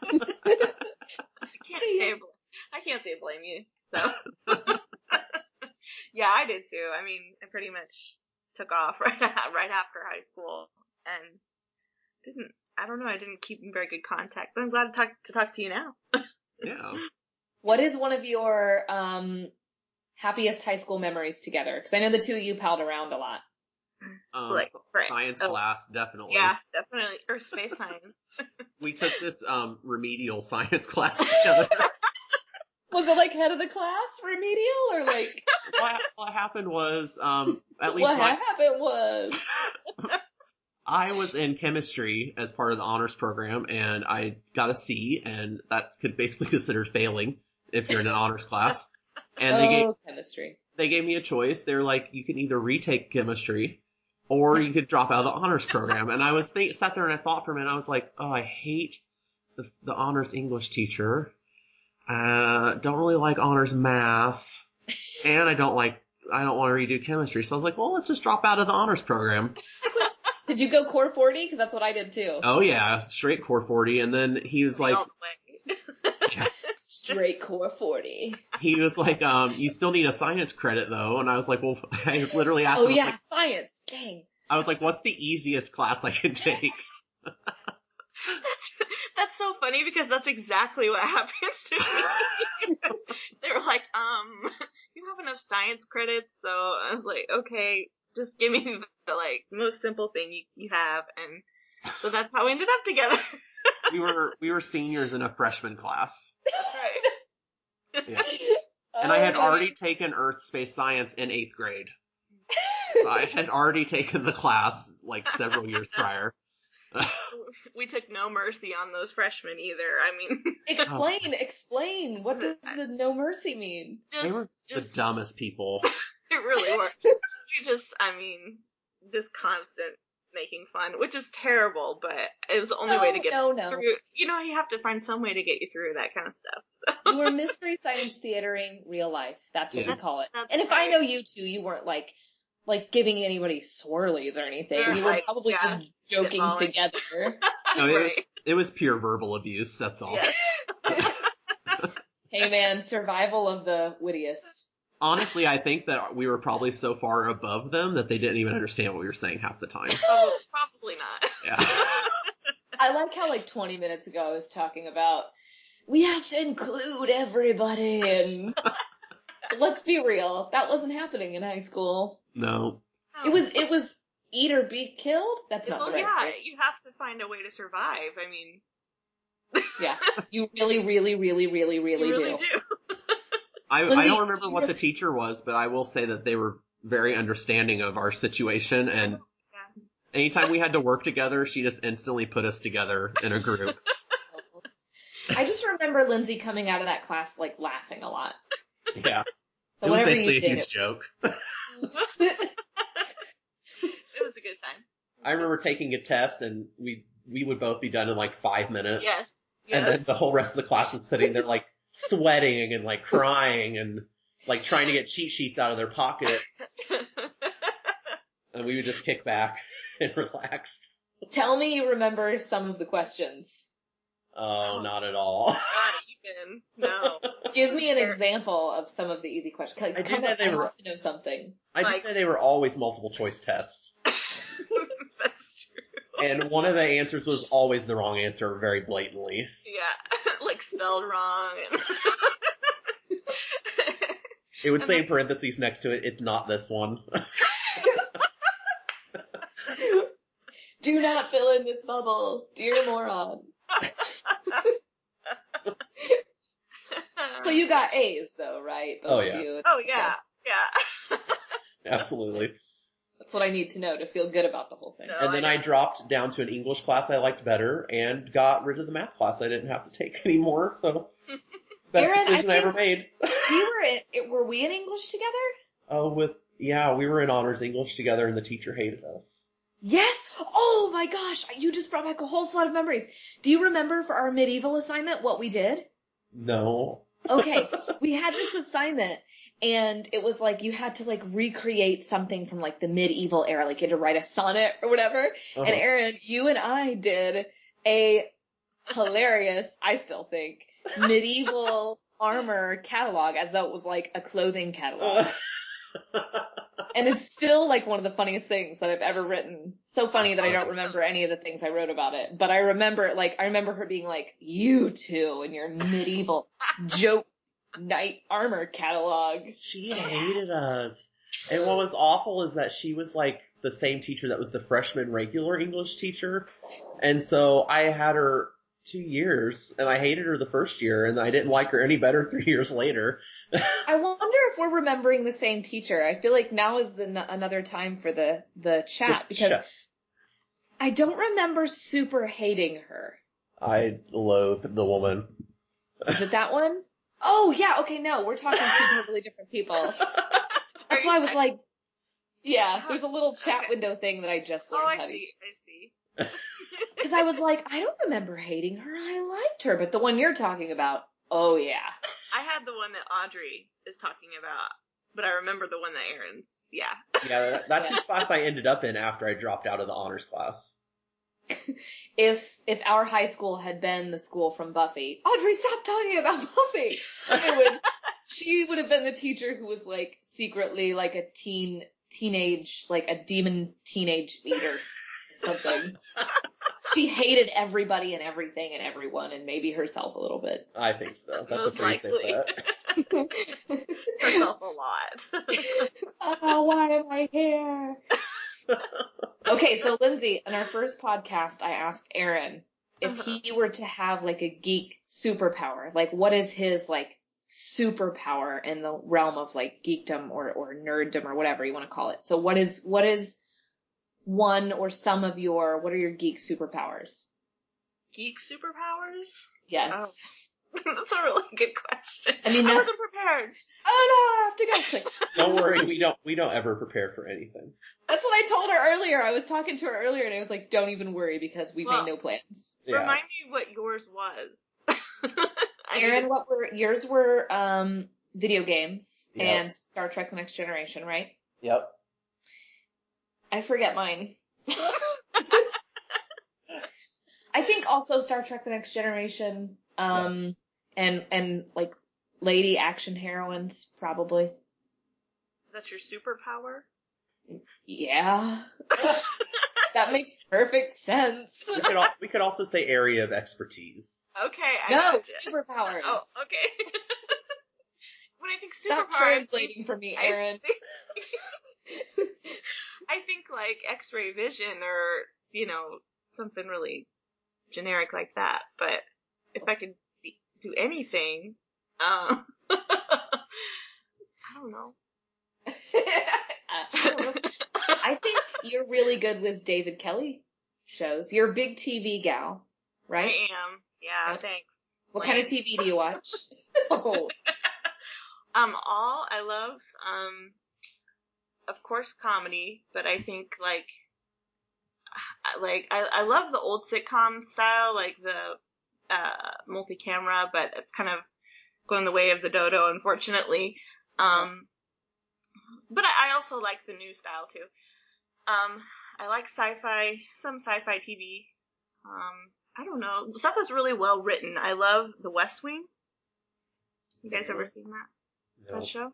D: can't say I can't say blame you. So yeah, I did too. I mean, I pretty much took off right right after high school and didn't. I don't know. I didn't keep in very good contact, but I'm glad to talk to talk to you now.
C: yeah.
B: What is one of your um, happiest high school memories together? Because I know the two of you palled around a lot.
C: Um,
D: Like,
C: s-
D: right.
C: science
D: Oh.
C: class, definitely.
D: Yeah, definitely. Or space science.
C: We took this, um, remedial science class together.
B: Was it like head of the class remedial or like
C: what, what happened was, um, at least
B: what
C: my,
B: happened was?
C: I was in chemistry as part of the honors program and I got a C and that could basically consider failing if you're in an honors class. And they gave,
B: oh, chemistry.
C: they gave me a choice. They're like, you can either retake chemistry or you could drop out of the honors program. And I was th- sat there and I thought for a minute, I was like, oh, I hate the, the honors English teacher. Uh, don't really like honors math. And I don't like, I don't want to redo chemistry. So I was like, well, let's just drop out of the honors program.
B: Did you go core 40? Because that's what I did too.
C: Oh yeah, straight core 40. And then he was like,
D: All.
B: Straight core 40.
C: he was like, um, you still need a science credit though. And I was like, well, I literally asked
B: Oh
C: him,
B: yeah,
C: like,
B: science. Dang.
C: I was like, what's the easiest class I could take?
D: That's so funny because that's exactly what happens to me. they were like, um, you have enough science credits, so I was like, okay, just give me the like most simple thing you, you have, and so that's how we ended up together.
C: we were we were seniors in a freshman class.
D: That's right.
C: Yes. And I had already taken Earth Space Science in eighth grade. So I had already taken the class like several years prior.
D: We took no mercy on those freshmen either. I mean,
B: Explain, explain. What does the no mercy mean?
C: they
D: just
C: were the dumbest people.
D: it really was. We just, I mean, just constant making fun, which is terrible, but it was the only
B: no,
D: way to get
B: no, no.
D: through. You know, you have to find some way to get you through that kind of stuff. So.
B: You were mystery science theatering real life. That's what
C: Yeah.
B: we call it.
D: That's
B: And if I know you two, you weren't like like giving anybody swirlies or anything.
D: You're
B: You were
D: right,
B: probably
D: yeah.
B: just joking
D: Spitballing.
B: together.
C: No, it was it was pure verbal abuse. That's all.
D: Yes.
B: hey man, survival of the wittiest.
C: Honestly, I think that we were probably so far above them that they didn't even understand what we were saying half the time.
D: Oh, probably, probably not.
C: Yeah.
B: I like how like 20 minutes ago I was talking about we have to include everybody and let's be real, that wasn't happening in high school.
C: No. Oh.
B: It was it was eat or be killed. That's not
D: well,
B: the right
D: yeah,
B: phrase.
D: you have to find a way to survive. I mean,
B: Yeah, you really, really, really, really, really,
D: you really
B: do.
D: do.
C: I, I don't remember
B: do
C: what
B: you-
C: the teacher was, but I will say that they were very understanding of our situation and oh,
D: Yeah.
C: anytime we had to work together, she just instantly put us together in a group.
B: I just remember Lindsay coming out of that class like laughing a lot.
C: Yeah.
B: So
C: it was
B: whatever
C: basically
B: you
C: a
B: did,
C: huge joke.
B: it-
D: It was a good time.
C: I remember taking a test and we we would both be done in like five minutes.
D: Yes.
C: And then the whole rest of the class was sitting there like sweating and like crying and like trying to get cheat sheets out of their pocket and we would just kick back and relax.
B: tell me you remember some of the questions.
C: Oh, oh. not at all.
D: Not even. No.
B: Give me an example of some of the easy questions.
C: I did
B: on,
C: that they were-
B: to know something.
C: I
D: Like-
C: think they were always multiple choice tests.
D: That's true.
C: And one of the answers was always the wrong answer very blatantly.
D: Yeah. like spelled wrong.
C: It would say in parentheses next to it, it's not this one.
B: Do not fill in this bubble, dear moron. So you got A's though, right? Both
C: Oh, yeah.
B: you.
D: Oh yeah. Yeah.
C: Absolutely.
B: That's what I need to know to feel good about the whole thing.
D: No,
C: And then
D: I
C: I dropped down to an English class I liked better and got rid of the math class I didn't have to take anymore. So best
B: Aaron,
C: decision I, ever made.
B: We were in, were we in English together?
C: Oh, with yeah, we were in honors English together, and the teacher hated us.
B: Yes. Oh my gosh, you just brought back a whole flood of memories. Do you remember for our medieval assignment what we did?
C: No.
B: Okay, we had this assignment and it was like you had to like recreate something from like the medieval era, like you had to write a sonnet or whatever.
C: Uh-huh.
B: And Aaron, you and I did a hilarious, I still think, medieval armor catalog as though it was like a clothing catalog. And it's still like one of the funniest things that I've ever written. So funny that I don't remember any of the things I wrote about it. But I remember like I remember her being like, You two and your medieval joke knight armor catalog.
C: she hated us. And what was awful is that she was like the same teacher that was the freshman regular English teacher. And so I had her two years and I hated her the first year and I didn't like her any better three years later.
B: I wonder if we're remembering the same teacher. I feel like now is the n- another time for the the chat because
C: Chat.
B: I don't remember super hating her.
C: I loathe the woman.
B: Is it that one? Oh yeah, okay, no, we're talking two totally different people. That's why I was like, yeah, there's a little chat window thing that I just
D: Oh,
B: learned
D: I
B: how to
D: see.
B: use.
D: I see.
B: Because I was like, I don't remember hating her. I liked her, but the one you're talking about, oh yeah.
D: I had the one that Audrey is talking about, but I remember the one that Aaron's. Yeah.
C: Yeah, that, that's the class I ended up in after I dropped out of the honors class.
B: If if our high school had been the school from Buffy, Audrey, stop talking about Buffy. It would, she would have been the teacher who was like secretly like a teen teenage like a demon teenage leader or something. She hated everybody and everything and everyone and maybe herself a little bit.
C: I think so. That's a
D: Most
C: pretty safe
D: likely.
C: bet.
D: Herself a lot.
B: oh, why am I here? Okay, so Lindsay, in our first podcast, I asked Aaron if
D: Uh-huh.
B: he were to have like a geek superpower, like what is his like superpower in the realm of like geekdom or, or nerddom or whatever you want to call it. So what is, what is one or some of your, what are your geek superpowers?
D: Geek superpowers?
B: Yes.
D: Oh. that's a really good question.
B: I mean,
D: I
B: that's-
D: wasn't prepared.
B: Oh no, I have to go.
C: Don't worry, we don't we don't ever prepare for anything.
B: That's what I told her earlier. I was talking to her earlier and I was like, don't even worry because we
D: Well,
B: made no plans.
C: Yeah.
D: Remind me what yours was. I
B: Aaron, what were, yours were, um, video games
C: Yep.
B: and Star Trek The Next Generation, right?
C: Yep.
B: I forget mine. I think also Star Trek The Next Generation, um, and, and like lady action heroines, probably.
D: That's your superpower?
B: Yeah. that makes perfect sense.
C: We could, al- we could also say area of expertise.
D: Okay, I
B: No,
D: gotcha.
B: superpowers.
D: Oh, okay. when I think
B: Stop
D: superpower,
B: translating for me,
D: I
B: Aaron.
D: think- I think like X-ray vision or you know something really generic like that. But if I could be, do anything, um, I don't know.
B: I don't know. I think you're really good with David Kelley shows. You're a big TV gal, right?
D: I am. Yeah, thanks.
B: What kind of TV do you watch? oh,
D: Um, all I love, um, of course, comedy, but I think like, like I, I love the old sitcom style, like the uh, multi-camera, but it's kind of going the way of the dodo, unfortunately. Um, but I, I also like the new style too. Um, I like sci-fi, some sci-fi TV. Um, I don't know stuff that's really well written. I love The West Wing. You guys ever seen that?
C: No.
D: that show?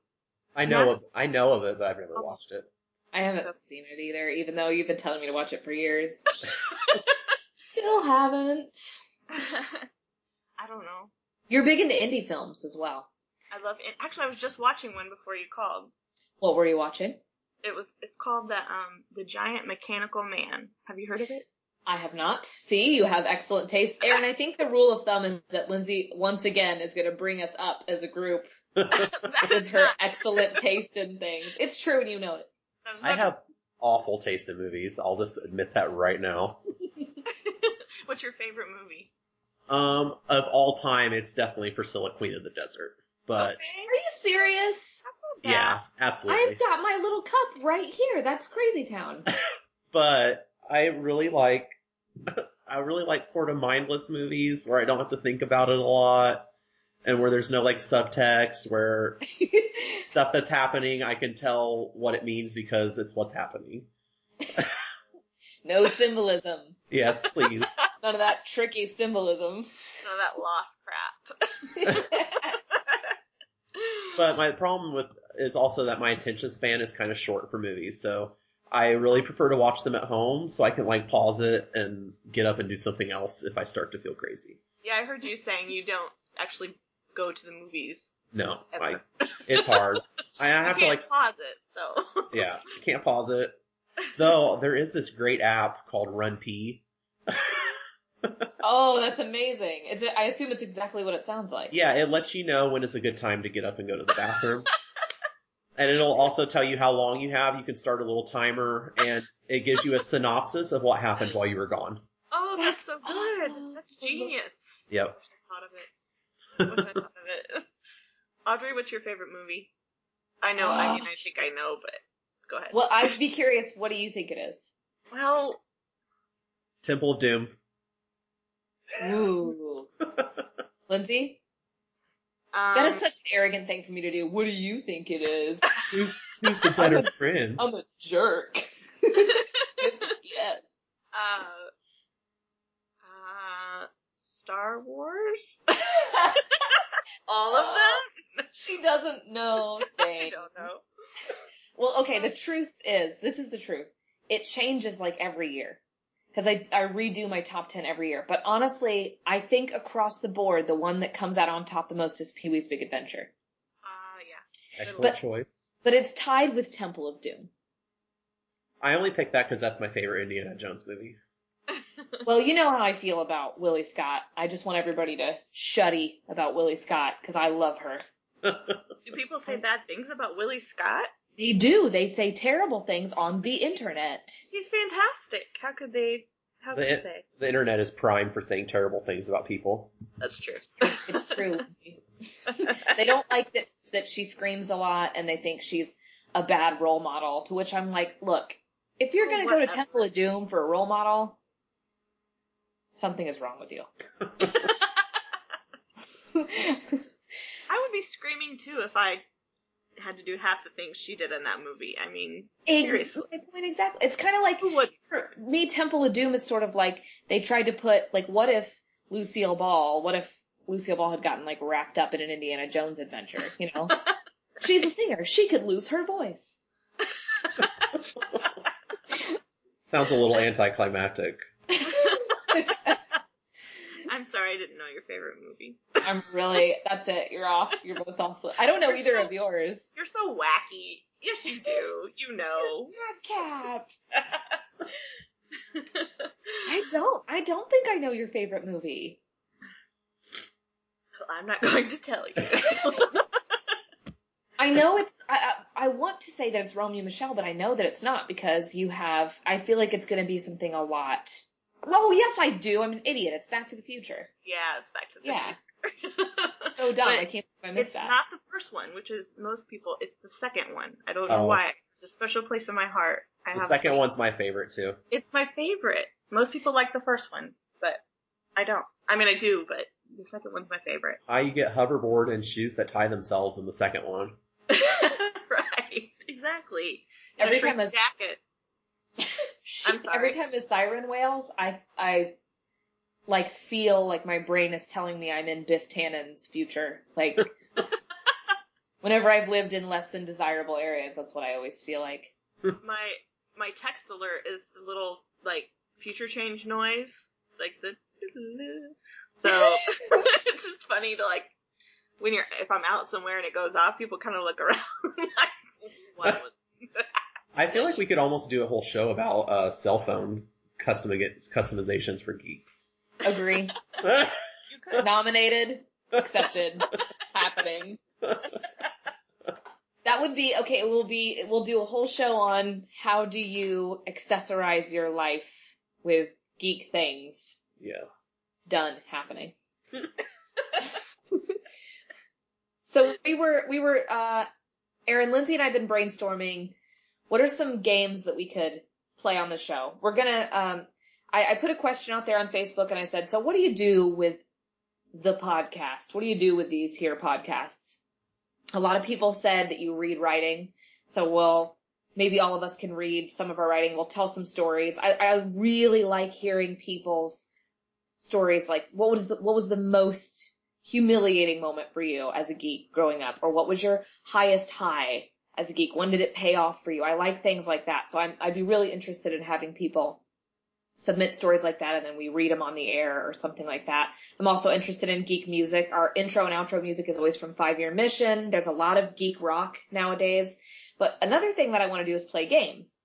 C: I know of I know of it, but I've never
D: Oh.
C: watched it.
B: I haven't seen it either, even though you've been telling me to watch it for years. Still haven't.
D: I don't know.
B: You're big into indie films as well.
D: I love it. Actually, I was just watching one before you called.
B: What were you watching?
D: It was. It's called the um the Giant Mechanical Man. Have you heard of it?
B: I have not. See, you have excellent taste. Aaron, I think the rule of thumb is that Lindsay, once again, is going to bring us up as a group with her
D: not-
B: excellent taste in things. It's true and you know it.
C: I have awful taste in movies. I'll just admit that right now.
D: What's your favorite movie?
C: Um, of all time, it's definitely Priscilla, Queen of the Desert. But
D: Okay.
B: Are you serious?
C: yeah, absolutely.
B: I've got my little cup right here. That's Crazy Town.
C: But I really like, I really like sort of mindless movies where I don't have to think about it a lot, and where there's no like subtext, where stuff that's happening I can tell what it means because it's what's happening.
B: no symbolism.
C: Yes, please.
B: None of that tricky symbolism.
D: None of that lost crap.
C: But my problem with is also that my attention span is kind of short for movies, so I really prefer to watch them at home so I can like pause it and get up and do something else if I start to feel crazy.
D: yeah, I heard you saying you don't actually go to the movies.
C: No, I, it's hard. I have to
D: can't
C: like,
D: pause it, so.
C: yeah, I can't pause it. Though there is this great app called RunPee.
B: oh, that's amazing. Is it, I assume it's exactly what it sounds like.
C: Yeah, it lets you know when it's a good time to get up and go to the bathroom. And it'll also tell you how long you have. You can start a little timer and it gives you a synopsis of what happened while you were gone.
D: Oh, that's,
B: That's
D: so good.
B: awesome.
D: That's genius.
C: Yep.
D: I thought of it. Wish I thought of it. Audrey, what's your favorite movie? I know. I mean, I think I know, but go ahead.
B: Well, I'd be curious, what do you think it is?
D: Well,
C: Temple of Doom.
B: Ooh. Lindsay?
D: Um,
B: That is such an arrogant thing for me to do. What do you think it is?
C: Who's, who's the better friend?
B: I'm a jerk. yes.
D: uh, uh, Star Wars. All of them.
B: She doesn't know
D: I don't know.
B: Well, okay, the truth is, this is the truth. It changes like every year. Cause I, I redo my top 10 every year. But honestly, I think across the board, the one that comes out on top the most is Pee-wee's Big Adventure.
D: Ah, Uh, yeah.
C: Excellent
B: But-
C: choice.
B: But it's tied with Temple of Doom.
C: I only picked that because that's my favorite Indiana Jones movie.
B: Well, you know how I feel about Willie Scott. I just want everybody to shuddy about Willie Scott because I love her.
D: Do people say bad things about Willie Scott?
B: They do. They say terrible things on the internet.
D: He's fantastic. How could they? How could
C: The,
D: they?
C: the internet is prime for saying terrible things about people.
D: That's true.
B: It's true. they don't like that that she screams a lot and they think she's a bad role model. To which I'm like, look, if you're gonna go to Temple of Doom for a role model, something is wrong with you.
D: I would be screaming too if I had to do half the things she did in that movie. I mean,
B: Ex-
D: Seriously.
B: my exactly. It's kind of like
D: who would?
B: for me, Temple of Doom is sort of like they tried to put like, what if Lucille Ball? What if Lucille Ball had gotten like wrapped up in an Indiana Jones adventure? You know, she's a singer. She could lose her voice.
C: Sounds a little anticlimactic.
D: I'm sorry, I didn't know your favorite movie.
B: I'm really. That's it. You're off. You're both off. I don't know either of yours.
D: You're so wacky. Yes, you do. You know.
B: Cap. I don't. I don't think I know your favorite movie.
D: I'm not going to tell you.
B: I know it's. I, I I want to say that it's Romeo and Michelle, but I know that it's not because you have. I feel like it's going to be something a lot. Oh yes, I do. I'm an idiot. It's Back to the Future.
D: yeah, it's back to the future.
B: Yeah.
D: Future.
B: So dumb.
D: But
B: I can't believe I missed
D: It's
B: that.
D: not the first one, which is most people. It's the second one. I don't know
C: Oh.
D: why. It's a special place in my heart. I
C: The
D: have
C: second one's my favorite too.
D: It's my favorite. Most people like the first one, but I don't. I mean, I do, but the second one's my favorite.
C: I get hoverboard and shoes that tie themselves in the second one.
D: right. Exactly. And
B: Every
D: a shrink
B: time a-
D: jacket. I'm sorry.
B: Every time a siren wails, I I like feel like my brain is telling me I'm in Biff Tannen's future. Like whenever I've lived in less than desirable areas, that's what I always feel like.
D: My my text alert is the little like future change noise, like the. So it's just funny to like when you're if I'm out somewhere and it goes off, people kind of look around like, what was
C: I feel like we could almost do a whole show about uh, cell phone custom customizations for geeks.
B: Agree.
D: you could.
B: Nominated, accepted, happening. That would be okay. It will be. We'll do a whole show on how do you accessorize your life with geek things.
C: yes.
B: Done happening. so we were we were uh, Aaron, Lindsay, and I've been brainstorming. What are some games that we could play on the show? We're gonna. Um, I, I put a question out there on Facebook, and I said, "So what do you do with the podcast? What do you do with these here podcasts?" A lot of people said that you read writing, so we'll maybe all of us can read some of our writing. We'll tell some stories. I, I really like hearing people's stories. Like, what was the what was the most humiliating moment for you as a geek growing up, or what was your highest high as a geek? When did it pay off for you? I like things like that, so I'm, I'd be really interested in having people submit stories like that and then we read them on the air or something like that. I'm also interested in geek music. Our intro and outro music is always from Five Year Mission. There's a lot of geek rock nowadays. But another thing that I want to do is play games.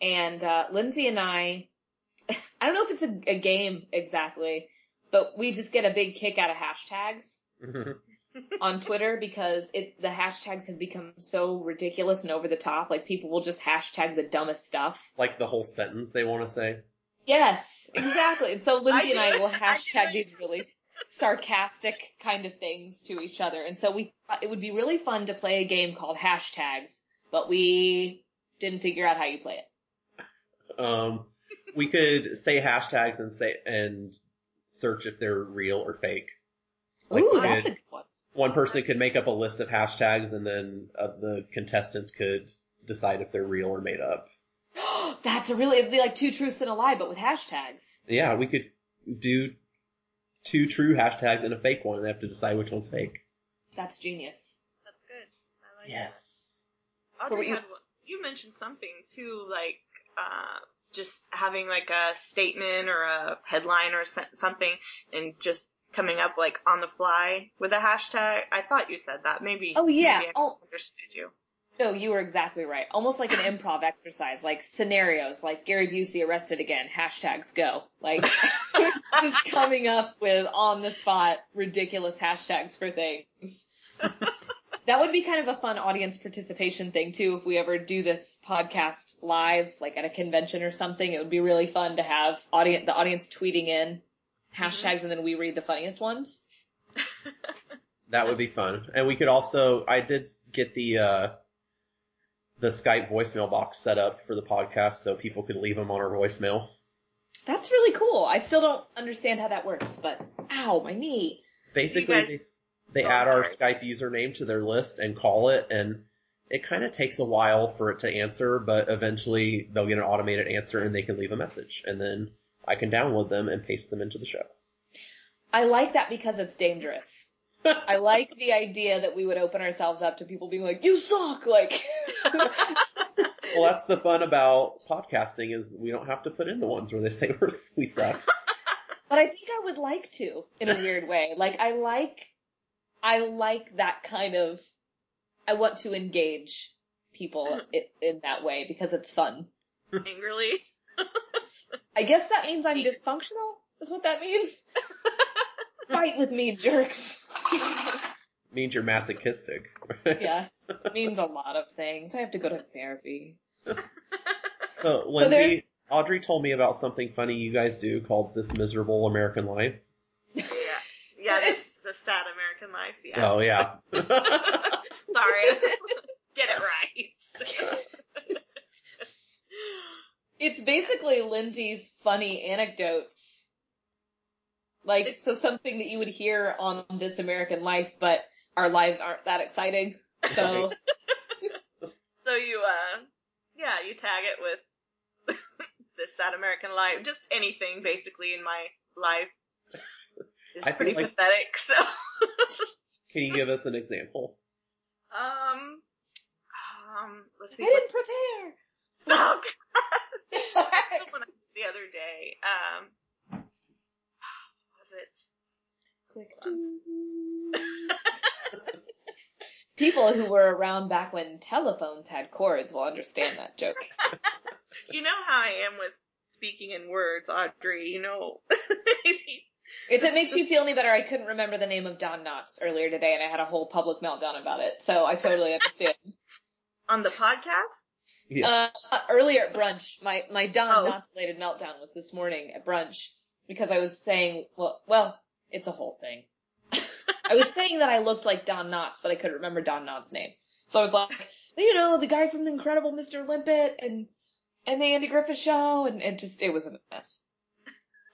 B: And, uh, Lindsay and I, I don't know if it's a, a game exactly, but we just get a big kick out of hashtags on Twitter because it, the hashtags have become so ridiculous and over the top. Like people will just hashtag the dumbest stuff.
C: like the whole sentence they want to say.
B: Yes, exactly. And so Lindsay and
D: I
B: I will hashtag
D: it.
B: these really sarcastic kind of things to each other. And so we thought it would be really fun to play a game called hashtags, but we didn't figure out how you play it.
C: Um, we could say hashtags and say and search if they're real or fake. Like
B: Ooh,
C: we
B: that's a good one.
C: One person could make up a list of hashtags and then uh, the contestants could decide if they're real or made up.
B: that's a really, it'd be like two truths and a lie, but with hashtags.
C: Yeah, we could do two true hashtags and a fake one and they have to decide which one's fake.
B: That's genius.
D: That's good. I like
C: Yes.
D: that.
B: What
D: Audrey
B: you-
D: had you mentioned something too, like uh, just having like a statement or a headline or something, and just coming up like on the fly with a hashtag. I thought you said that. Maybe.
B: Oh, yeah.
D: Maybe I
B: Oh.
D: understood you.
B: No, you were exactly right. Almost like an improv exercise, like scenarios, like Gary Busey arrested again, hashtags go. Like, just coming up with on the spot ridiculous hashtags for things. That would be kind of a fun audience participation thing too, if we ever do this podcast live, like at a convention or something. It would be really fun to have audience, the audience tweeting in hashtags and then we read the funniest ones.
C: That would be fun. And we could also, I did get the, uh, the Skype voicemail box set up for the podcast so people could leave them on our voicemail.
B: That's really cool. I still don't understand how that works, but ow, my knee.
C: Basically,
D: guys-
C: they, they
D: Oh,
C: add our
D: sorry.
C: Skype username to their list and call it and it kind of takes a while for it to answer, but eventually they'll get an automated answer and they can leave a message and then I can download them and paste them into the show.
B: I like that because it's dangerous. I like the idea that we would open ourselves up to people being like, you suck! Like,
C: Well, that's the fun about podcasting is we don't have to put in the ones where they say we're, we suck.
B: but I think I would like to, in a weird way. Like, I like, I like that kind of, I want to engage people hmm. in, in that way because it's fun.
D: Angrily.
B: I guess that means I'm dysfunctional, is what that means. Fight with me, jerks.
C: means you're masochistic.
B: yeah, it means a lot of things. I have to go to therapy.
C: Uh, so, Lindsay,
B: there's-
C: Audrey told me about something funny you guys do called This Miserable American Life.
D: Yeah. Yeah, this the sad American life. Yeah.
C: Oh yeah.
D: Sorry. Get it right.
B: It's basically Lindsay's funny anecdotes. Like, so something that you would hear on This American Life, but our lives aren't that exciting. So,
D: so you, uh, yeah, you tag it with this sad American life. Just anything, basically, in my life is
C: I feel
D: pretty
C: like-
D: pathetic. So,
C: Can you give us an example?
D: um, um, let's
B: I
D: see. What,
B: didn't prepare!
D: oh, God. One the other day. Um, was it?
B: Click. People who were around back when telephones had cords will understand that joke.
D: You know how I am with speaking in words, Audrey. You know.
B: If it makes you feel any better, I couldn't remember the name of Don Knotts earlier today and I had a whole public meltdown about it, so I totally understand.
D: On the podcast.
C: Yeah.
B: Uh, earlier at brunch, my, my Don
D: Oh.
B: Knotts related meltdown was this morning at brunch because I was saying, well, well, it's a whole thing. I was saying that I looked like Don Knotts, but I couldn't remember Don Knotts' name. So I was like, you know, the guy from the Incredible Mr. Limpet and, and the Andy Griffith Show, and it just, it was a mess.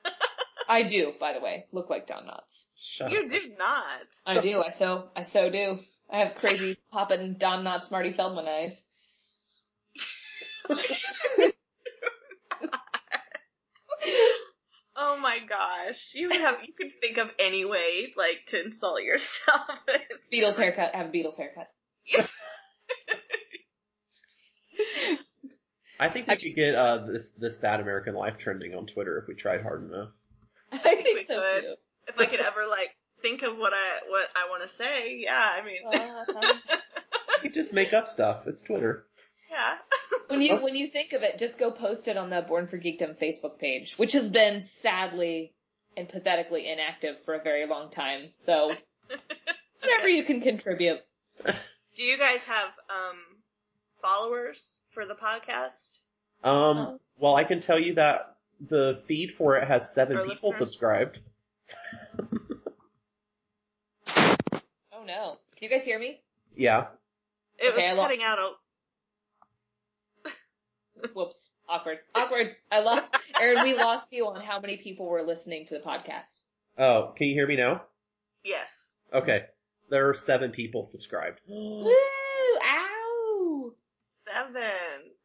B: I do, by the way, look like Don Knotts.
C: Shut
D: You
C: up.
D: do not.
B: I do, I so, I so do. I have crazy poppin' Don Knotts Marty Feldman eyes.
D: Oh my gosh. You have you can think of any way like to insult yourself.
B: Beatles haircut, have a Beatles haircut.
C: I think we could get uh, this this sad American life trending on Twitter if we tried hard enough.
B: I think
D: we
B: so
D: could.
B: too.
D: if I could ever like think of what I what I want to say, yeah, I mean
B: Uh-huh.
C: You just make up stuff. It's Twitter.
D: Yeah.
B: When you when you think of it, just go post it on the Born for Geekdom Facebook page, which has been sadly and pathetically inactive for a very long time. So whatever you can contribute.
D: Do you guys have um followers for the podcast?
C: Um,
B: Oh.
C: well, I can tell you that the feed for it has seven
D: Our
C: people
D: listeners?
C: subscribed.
B: Oh no. Can you guys hear me?
C: Yeah.
D: It
B: Okay, I
D: was
B: lo-
D: cutting out a
B: Whoops. Awkward. Awkward. I love Aaron, we lost you on how many people were listening to the podcast.
C: Oh, can you hear me now?
D: yes.
C: Okay. There are seven people subscribed.
B: Woo! Ow!
D: Seven.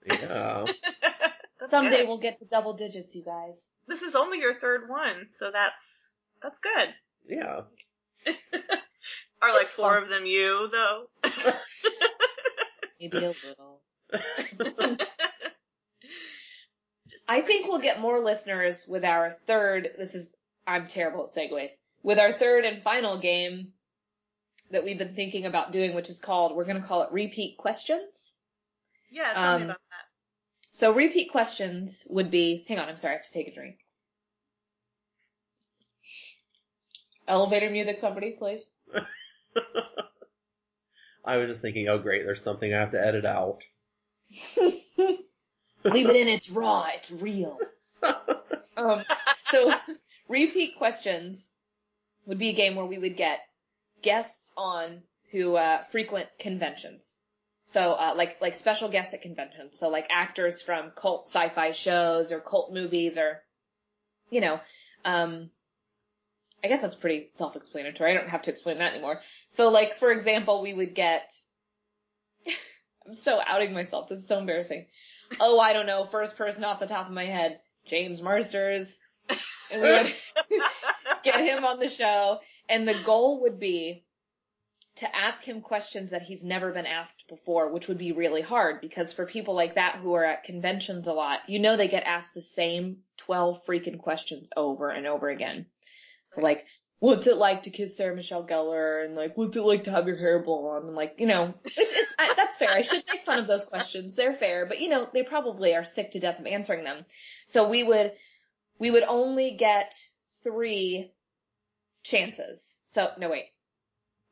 C: Yeah.
D: That's
B: Someday
D: good.
B: we'll get to double digits, you guys.
D: This is only your third one, so that's that's good.
C: Yeah.
D: Are like
B: It's
D: four
B: fun.
D: of them you though?
B: Maybe a little. I think we'll get more listeners with our third, this is, I'm terrible at segues, with our third and final game, that we've been thinking about doing, which is called, we're going to call it repeat questions.
D: Yeah, tell
B: Um,
D: me about that.
B: So repeat questions would be, hang on, I'm sorry, I have to take a drink. Elevator music, somebody, please.
C: I was just thinking, oh great, there's something I have to edit out.
B: Leave it in, it's raw, it's real. Um, so repeat questions would be a game where we would get guests on who uh, frequent conventions. So uh, like like special guests at conventions. So like actors from cult sci-fi shows or cult movies or you know, um, I guess that's pretty self-explanatory. I don't have to explain that anymore. So like for example, we would get. I'm so outing myself. This is so embarrassing. Oh, I don't know. First person off the top of my head, James Marsters. And we would get him on the show. And the goal would be to ask him questions that he's never been asked before, which would be really hard because for people like that who are at conventions a lot, you know they get asked the same 12 freaking questions over and over again. So like, what's it like to kiss Sarah Michelle Gellar? And like, what's it like to have your hair blonde? And like, you know, it's, it's, I, that's fair. I should make fun of those questions. They're fair, but you know, they probably are sick to death of answering them. So we would, we would only get three chances. So, no wait.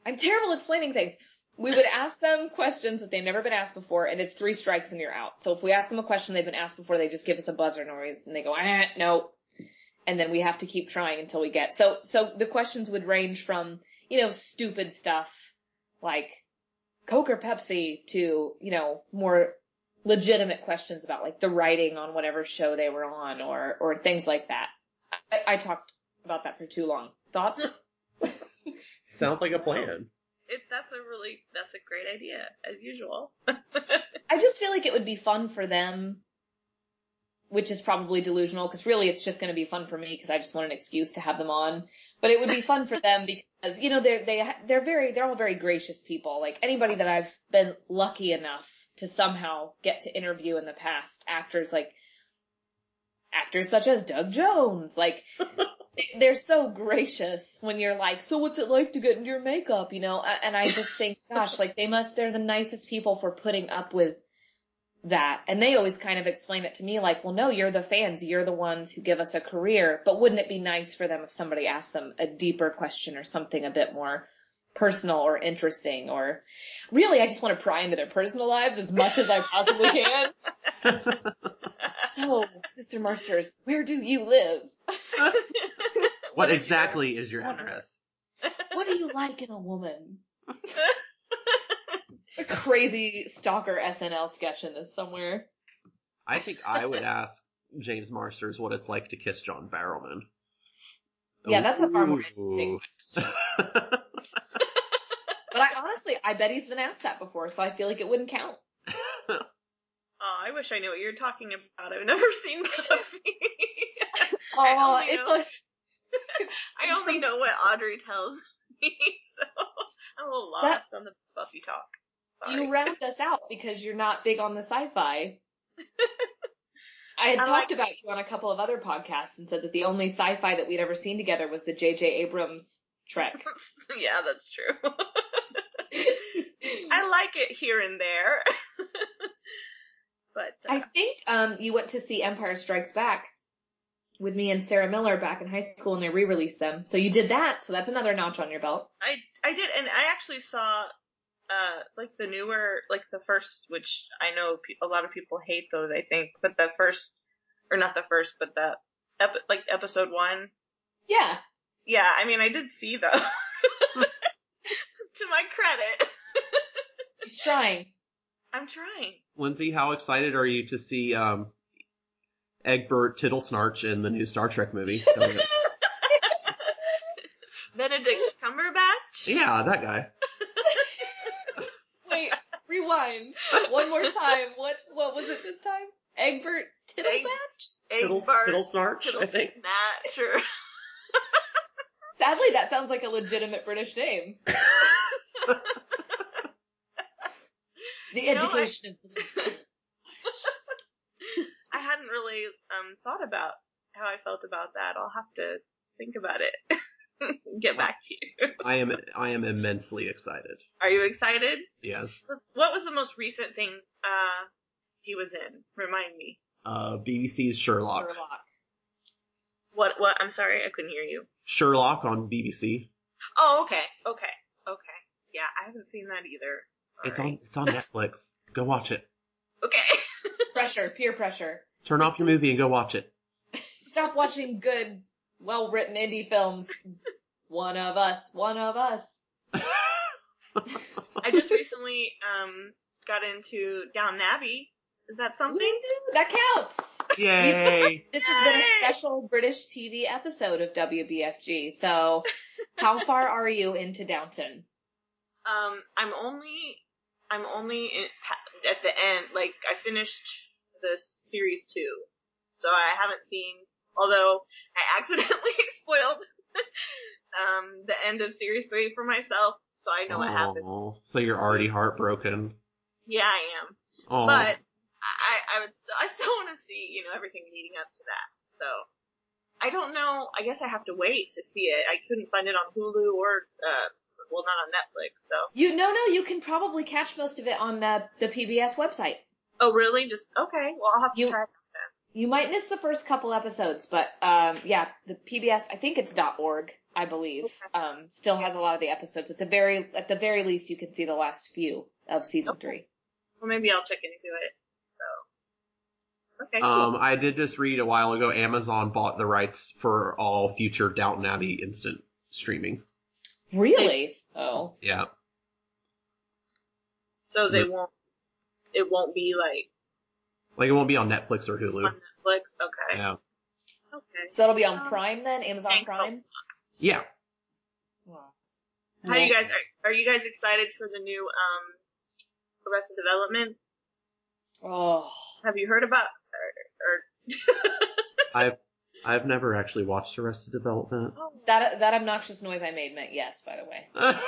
B: I'm terrible at explaining things. We would ask them questions that they've never been asked before, and it's three strikes and you're out. So if we ask them a question they've been asked before, they just give us a buzzer noise and they go, eh, no. And then we have to keep trying until we get, so, so the questions would range from, you know, stupid stuff like Coke or Pepsi to, you know, more legitimate questions about like the writing on whatever show they were on or, or things like that. I, I talked about that for too long. Thoughts?
C: Sounds like a plan.
D: It, that's a really, that's a great idea, as usual.
B: I just feel like it would be fun for them, which is probably delusional because really it's just going to be fun for me because I just want an excuse to have them on. But it would be fun for them because you know they're they they're very they're all very gracious people. Like anybody that I've been lucky enough to somehow get to interview in the past, actors like actors such as Doug Jones, like they're so gracious when you're like, so what's it like to get into your makeup, you know? And I just think, gosh, like they must, they're the nicest people for putting up with that. And they always kind of explain it to me like, well, no, you're the fans. You're the ones who give us a career. But wouldn't it be nice for them if somebody asked them a deeper question or something a bit more personal or interesting or really I just want to pry into their personal lives as much as I possibly can. Oh, so, Mr. Marsters, where do you live?
C: What exactly is your address?
B: What do you like in a woman? A crazy stalker SNL sketch in this somewhere.
C: I think I would ask James Marsters what it's like to kiss John Barrowman.
B: Yeah, that's a far more
C: Ooh.
B: interesting But I honestly, I bet he's been asked that before, so I feel like it wouldn't count.
D: Oh, I wish I knew what you're talking about. I've never seen Buffy.
B: Oh,
D: only
B: it's
D: know-
B: a,
D: I only know what Audrey tells me, so I'm a little lost
B: That-
D: on the Buffy talk. Sorry.
B: you round us out because you're not big on the sci-fi. I had
D: I
B: talked
D: like-
B: about you on a couple of other podcasts and said that the only sci-fi that we'd ever seen together was the J.J. Abrams Trek.
D: yeah, that's true. I like it here and there. but uh,
B: I think um you went to see Empire Strikes Back with me and Sarah Miller back in high school and they re-released them. So you did that, so that's another notch on your belt.
D: I I did, and I actually saw uh like the newer, like the first, which I know pe- a lot of people hate those. I think, but the first, or not the first, but the ep- like episode one.
B: Yeah.
D: Yeah, I mean, I did see those. to my credit,
B: She's trying.
D: I'm trying.
C: Lindsay, how excited are you to see um, Egbert Tittlesnarch in the new Star Trek movie?
D: Benedict Cumberbatch.
C: yeah, that guy.
B: Wait, rewind. One more time. What what was it this time? Egbert Tittlebatch?
C: Tittles,
D: Egbert
C: Tittlesnarch, I think.
D: Tittlesnatch, or
B: Sadly, that sounds like a legitimate British name. The
D: You know, I-
B: education of
D: I hadn't really um thought about how I felt about that. I'll have to think about it. get back to you.
C: I am I am immensely excited.
D: Are you excited?
C: Yes.
D: What was the most recent thing uh he was in? Remind me.
C: Uh, BBC's Sherlock.
B: Sherlock.
D: What? What? I'm sorry, I couldn't hear you.
C: Sherlock on BBC.
D: Oh, okay, okay, okay. Yeah, I haven't seen that either.
C: It's on it's on Netflix. Go watch it.
D: Okay.
B: Pressure, peer pressure.
C: Turn off your movie and go watch it.
B: Stop watching good, well written indie films. One of us, one of us.
D: I just recently um got into Downton Abbey. Is that something?
B: That counts.
C: Yay!
B: This has been a special British TV episode of WBFG. So, how far are you into Downton?
D: Um, I'm only, I'm only in, at the end. Like I finished the series two, so I haven't seen. Although I accidentally spoiled um the end of series three for myself, so I know what happened.
C: Aw, So you're already heartbroken.
D: Yeah, I am.
C: Oh,
D: But I, I would, I still want to see, you know, everything leading up to that. So I don't know. I guess I have to wait to see it. I couldn't find it on Hulu or, uh, well, not on Netflix. So.
B: You no no, you can probably catch most of it on uh, the PBS website.
D: Oh, really? Just okay. Well, I'll have to
B: You-
D: try. it.
B: You might miss the first couple episodes, but um, yeah, the PBS I think it's .org, I believe, um, still has a lot of the episodes. At the very at the very least, you can see the last few of season
D: Okay.
B: three.
D: Well, maybe I'll check into it. So. Okay. Cool.
C: um, I did just read a while ago. Amazon bought the rights for all future Downton Abbey instant streaming.
B: Really? So
C: Yeah.
D: so they
C: the-
D: won't. It won't be like
C: Like it won't be on Netflix or Hulu.
D: on Netflix. Okay.
C: Yeah.
D: Okay.
B: so it'll be on
D: Um,
B: Prime then, Amazon
D: thanks a
B: Prime.
C: Yeah.
D: How you guys are? Are you guys excited for the new um Arrested Development?
B: Oh,
D: Have you heard about? Or, or
C: I've I've never actually watched Arrested Development.
B: that that obnoxious noise I made meant yes, by the way.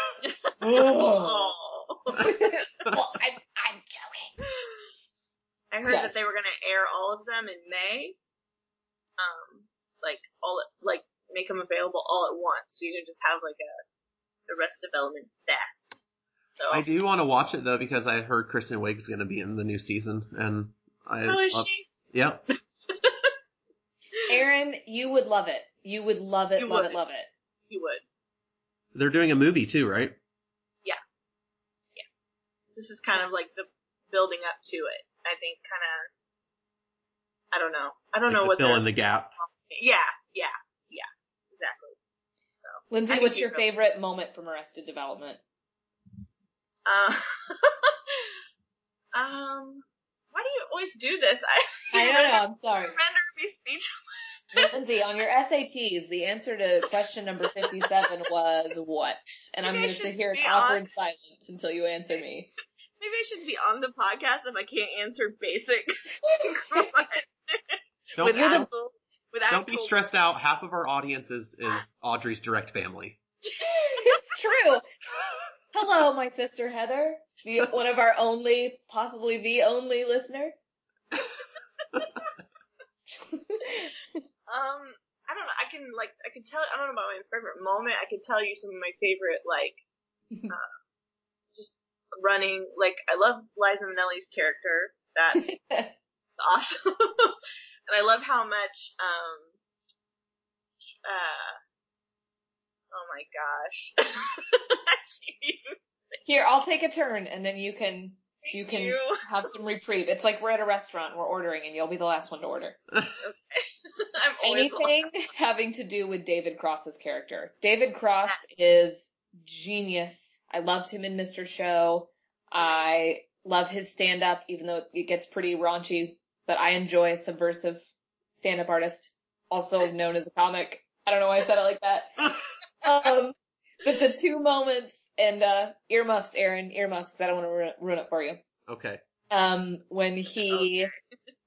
C: oh.
D: Oh.
B: well, I'm I'm joking.
D: I heard
B: Yeah.
D: that they were gonna air all of them in May. Um, like all like make them available all at once, so you can just have like a Arrested Development fast. So
C: I do want to watch it though because I heard Kristen Wiig's going to be in the new season, and I
D: How is
C: love-
D: she?
C: yeah.
B: Aaron, you would love it. You would love it,
D: You
B: love
D: would.
B: it, love it.
D: You would.
C: They're doing a movie too, right? Yeah. Yeah.
D: This is kind of like the building up to it. I think kind of. I don't know. I don't
C: Like
D: know
C: to
D: what
C: fill in the gap.
D: yeah yeah yeah exactly. So, Lindsay,
B: what's your
D: know.
B: favorite moment from Arrested Development?
D: Uh, um, why do you always do this? I
B: I don't know. I'm sorry.
D: render me speechless.
B: Lindsay, on your SATs, the answer to question number 57 was what? And I'm going to sit here in awkward
D: on-
B: silence until you answer me.
D: Maybe I should be on the podcast if I can't answer basic questions.
C: Don't
D: with
B: You're the-
D: actual, with
C: don't be stressed out. Half of our audience is is Audrey's direct family.
B: it's true. Hello, my sister Heather, the, one of our only, possibly the only listener.
D: Um, I don't know. I can like I can tell. I don't know about my favorite moment. I can tell you some of my favorite like, uh, just running. Like I love Liza Minnelli's character. That's awesome. and I love how much um uh oh my gosh. I can't even
B: Here, I'll take a turn and then you can
D: thank
B: You can-
D: you.
B: have some reprieve. It's like we're at a restaurant, we're ordering and you'll be the last one to order.
D: I'm
B: anything having to do with David Cross's character. David Cross is genius. I loved him in Mr. Show. I love his stand up, even though it gets pretty raunchy, but I enjoy a subversive stand up artist, also known as a comic. I don't know why I said it like that. Um, but the two moments and, uh, earmuffs, Aaron, earmuffs, 'cause I don't want to ruin, ruin it for you.
C: Okay.
B: Um, when he,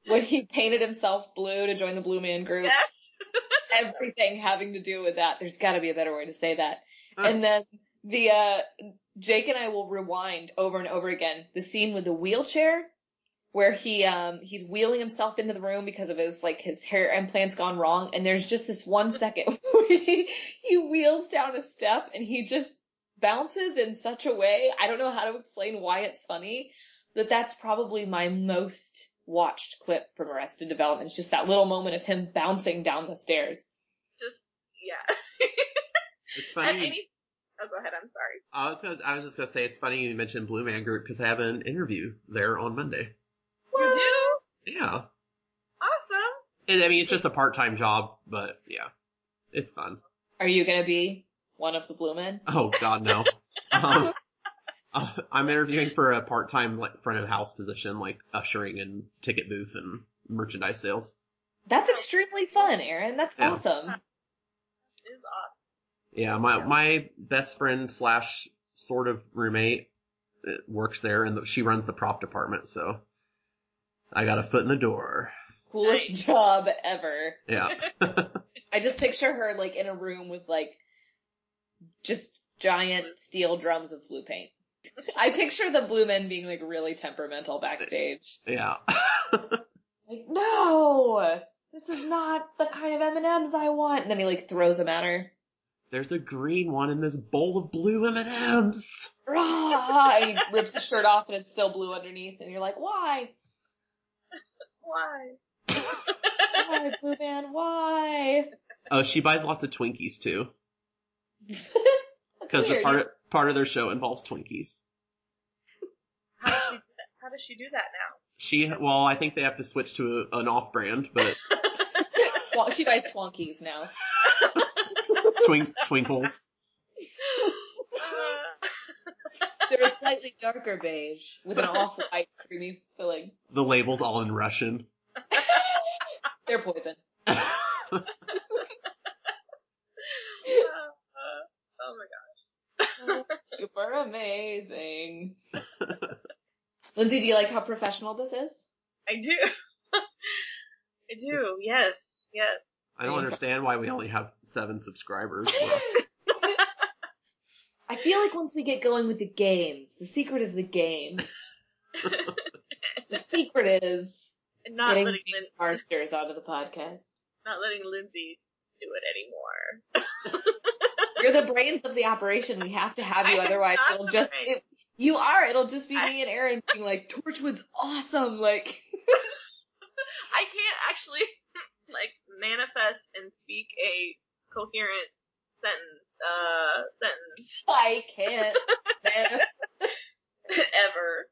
B: when he painted himself blue to join the Blue Man Group
D: yes.
B: everything having to do with that. There's got to be a better way to say that. And then the uh Jake and I will rewind over and over again the scene with the wheelchair where he um he's wheeling himself into the room because of his like his hair implants gone wrong and there's just this one second where he, he wheels down a step and he just bounces in such a way. I don't know how to explain why it's funny, but that's probably my most watched clip from Arrested Development. It's just that little moment of him bouncing down the stairs.
D: Just yeah.
C: It's
D: And
C: funny.
D: any- oh, go ahead. I'm sorry.
C: I was, gonna, I was just gonna say it's funny you mentioned Blue Man Group because I have an interview there on Monday.
D: You do
C: Yeah,
D: awesome.
C: and I mean it's just a part-time job, but yeah, it's fun.
B: Are you gonna be one of the Blue Men?
C: Oh God, no. um, uh, I'm interviewing for a part-time like front of house position, like ushering and ticket booth and merchandise sales.
B: That's extremely fun, Aaron. That's
C: Yeah.
B: awesome.
D: It is awesome.
C: Yeah, my my best friend slash sort of roommate uh, works there, and she runs the prop department. So I got a foot in the door.
B: Coolest
D: Nice.
B: job ever.
C: Yeah,
B: I just picture her like in a room with like just giant steel drums of blue paint. I picture the blue men being like really temperamental backstage.
C: yeah.
B: Like, no, this is not the kind of M&Ms I want. And then he like throws them at her.
C: There's a green one in this bowl of blue M and M's.
B: Rah! And he rips his shirt off and it's still blue underneath. And you're like, why?
D: Why?
B: Why, blue man? Why?
C: Oh, she buys lots of Twinkies too, because the part part of their show involves Twinkies.
D: How does she do that? How does she do that now?
C: She, well, I think they have to switch to a, an off brand, but
B: Well, she buys Twonkies now.
C: twink, twinkles.
B: They're a slightly darker beige with an off-white creamy filling.
C: The label's all in Russian.
B: They're poison.
D: oh my gosh.
B: Super amazing. Lindsay, do you like how professional this is?
D: I do. I do. Yes. Yes.
C: I don't understand why we only have seven subscribers.
B: I feel like once we get going with the games, the secret is the games. the secret is
D: And not
B: getting
D: letting
B: these
D: Lin-
B: starsters onto the podcast.
D: not letting Lindsay do it anymore.
B: You're the brains of the operation. We have to have you,
D: I
B: otherwise it'll just it, you are. It'll just be
D: I-
B: me and Aaron being like, Torchwood's awesome. Like
D: I can't actually like manifest and speak a coherent sentence uh sentence
B: I can't.
D: ever.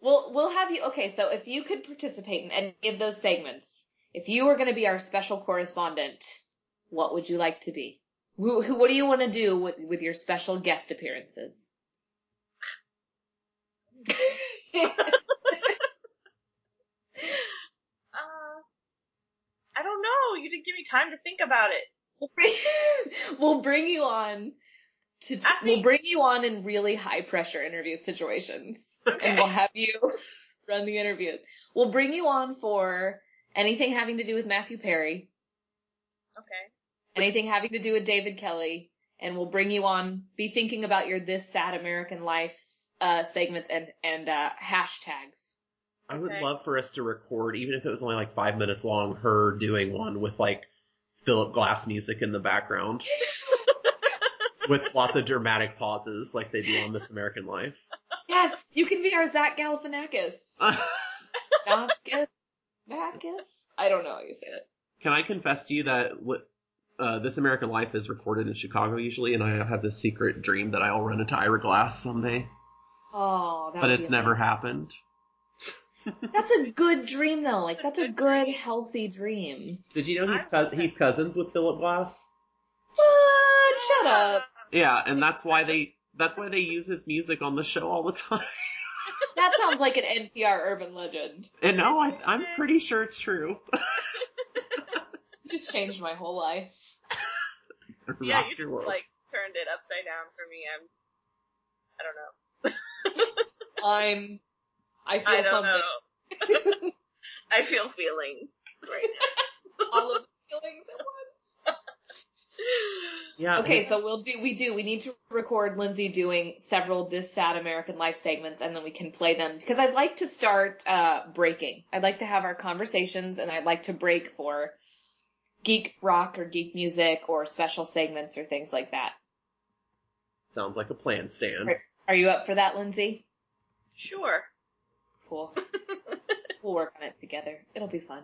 B: We'll we'll have you. Okay, so if you could participate in any of those segments, if you were going to be our special correspondent, what would you like to be? Who, who what do you want to do with with your special guest appearances?
D: I don't know. You didn't give me time to think about it.
B: we'll, bring, we'll bring you on to we'll bring you on in really high pressure interview situations,
D: Okay.
B: and we'll have you run the interview. We'll bring you on for anything having to do with Matthew Perry.
D: Okay.
B: anything having to do with David Kelley, and we'll bring you on. Be thinking about your "This Sad American Life" uh, segments and and uh, hashtags.
C: I would
D: Okay.
C: love for us to record, even if it was only like five minutes long, her doing one with like Philip Glass music in the background. with lots of dramatic pauses like they do on This American Life.
B: Yes, you can be our Zach Galifianakis. Galifianakis? I don't know how you say it.
C: Can I confess to you that what, uh, This American Life is recorded in Chicago usually, and I have this secret dream that I'll run into Ira Glass someday,
B: Oh, that
C: but
B: would
C: it's
B: be
C: never happened.
B: That's a good dream though. Like that's a good, healthy dream.
C: Did you know he's
D: I-
C: cou- he's cousins with Philip Glass?
B: What? Shut up.
C: Yeah, and that's why they that's why they use his music on the show all the time.
B: That sounds like an NPR urban legend.
C: And no, I, I'm pretty sure it's true.
B: Just changed my whole life.
D: Yeah, you just
C: world.
D: like turned it upside down for me. I'm I don't know.
B: I'm. I feel
D: I don't
B: something.
D: know. I feel feelings right now.
B: All of the feelings at once.
C: yeah.
B: Okay, so we'll do, we do, we need to record Lindsay doing several This Sad American Life segments and then we can play them because I'd like to start, uh, breaking. I'd like to have our conversations and I'd like to break for geek rock or geek music or special segments or things like that.
C: Sounds like a plan, Stan.
B: Right. Are you up for that, Lindsay?
D: Sure.
B: Cool. we'll work on it together. It'll be fun.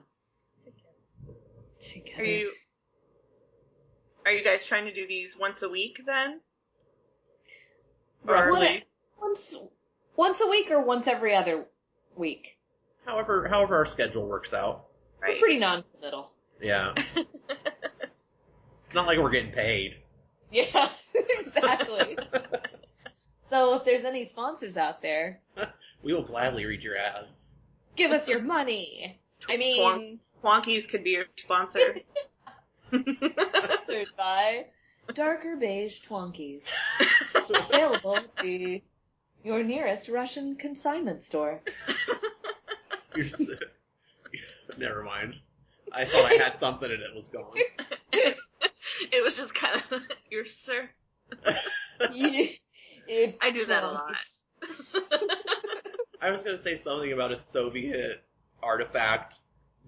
B: Together.
D: Are you Are you guys trying to do these once a week then? Or
B: What? once once a week or once every other week?
C: However, however our schedule works out.
B: We're pretty non-committal.
C: Yeah. It's not like we're getting paid.
B: Yeah, exactly. so if there's any sponsors out there,
C: we will gladly read your ads.
B: give us your money. I mean,
D: Twonkies could be your sponsor.
B: sponsored by Darker Beige Twonkies. Available at the your nearest Russian consignment store.
C: You're s- Never mind. I thought I had something and it was gone.
D: it was just kind of your sir. I do that a lot.
C: I was gonna say something about a Soviet artifact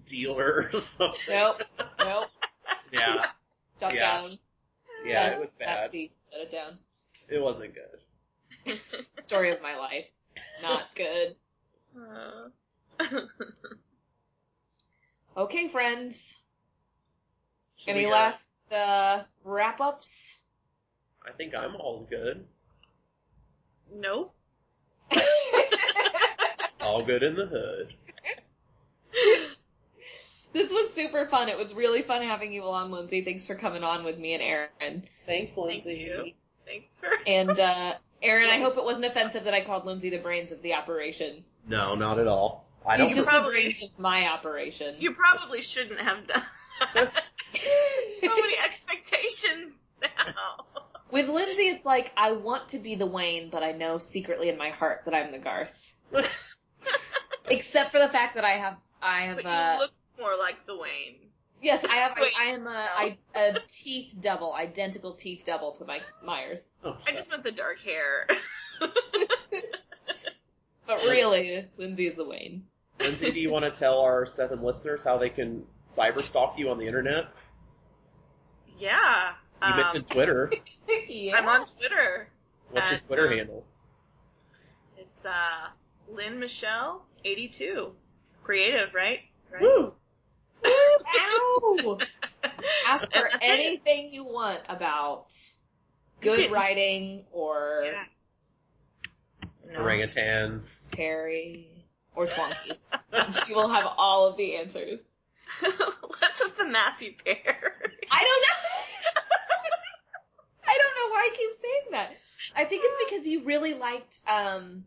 C: dealer or something.
B: Nope, nope.
C: Yeah,
B: Shut
C: Yeah.
B: down.
C: yeah,
B: Yes,
C: it was bad.
B: Pepsi, Shut it down.
C: It wasn't good.
B: Story of my life. Not good.
D: Uh,
B: Okay, friends.
C: Should
B: Any
C: we,
B: last uh, wrap ups?
C: I think I'm all good.
D: nope.
C: All good in the hood.
B: this was super fun. It was really fun having you along, Lindsay. Thanks for coming on with me and Aaron.
C: Thanks,
D: Thank you. Thanks for.
B: And uh, Aaron, I hope it wasn't offensive that I called Lindsay the brains of the operation.
C: No, not at all. I
B: She's
C: don't.
B: just
D: probably-
B: the brains of my operation.
D: You probably shouldn't have done. so many expectations now.
B: With Lindsay, it's like I want to be the Wayne, but I know secretly in my heart that I'm the Garth. Except for the fact that I have, I have,
D: But you
B: uh,
D: look more like the Wayne.
B: yes, I have, I,
D: Wait,
B: I am a, I, a teeth double, identical teeth double to Mike Myers.
C: Oh,
D: I just meant the dark hair.
B: But really, Lindsay is the Wayne.
C: Lindsay, do you want to tell our seven listeners how they can cyber stalk you on the internet?
D: yeah.
C: You
D: Um,
C: mentioned Twitter.
B: yeah.
D: I'm on Twitter.
C: What's your Twitter
D: um,
C: handle?
D: It's uh Lynn Michelle eighty two. Creative, right? Right.
C: Woo!
B: Ow! Ask for anything you want about good writing or
D: Yeah. No.
C: Orangutans.
B: Perry or Twonkies. And she will have all of the answers.
D: What's with the Matthew Perry?
B: I don't know. I don't know why I keep saying that. I think it's because you really liked, um,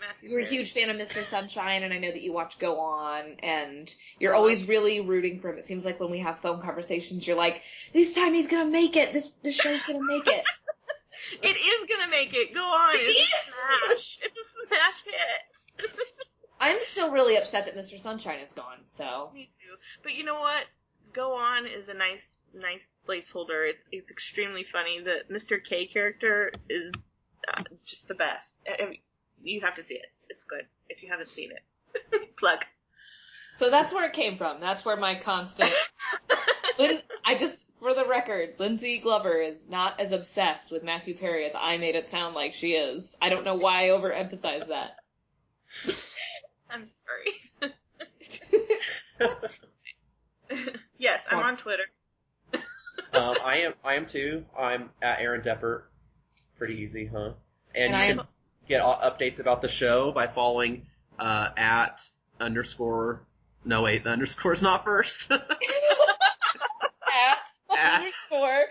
D: Matthew
B: you were a huge fan of Mr. Sunshine, and I know that you watch Go On, and you're always really rooting for him. It seems like when we have phone conversations, you're like, "This time he's gonna make it. This this show's gonna make it."
D: It is gonna make it. Go on. It's
B: is.
D: a smash. It's a smash hit.
B: I'm still really upset that Mr. Sunshine is gone. So
D: Me too. But you know what? Go on is a nice, nice placeholder. It's, it's extremely funny. The Mr. K character is uh, just the best. I mean, you have to see it. It's good if you haven't seen it. Plug.
B: so that's where it came from. That's where my constant. Lin- I just, for the record, Lindsay Glover is not as obsessed with Matthew Perry as I made it sound like she is. I don't know why I overemphasize that.
D: I'm sorry. yes, I'm on Twitter.
C: um, I am. I am too. I'm at Aaron Deppert. Pretty easy, huh? And,
B: And
C: you
B: I
C: can
B: am-
C: get all updates about the show by following uh, at underscore. No, wait, the underscore is not first.
B: at
C: At.
B: underscore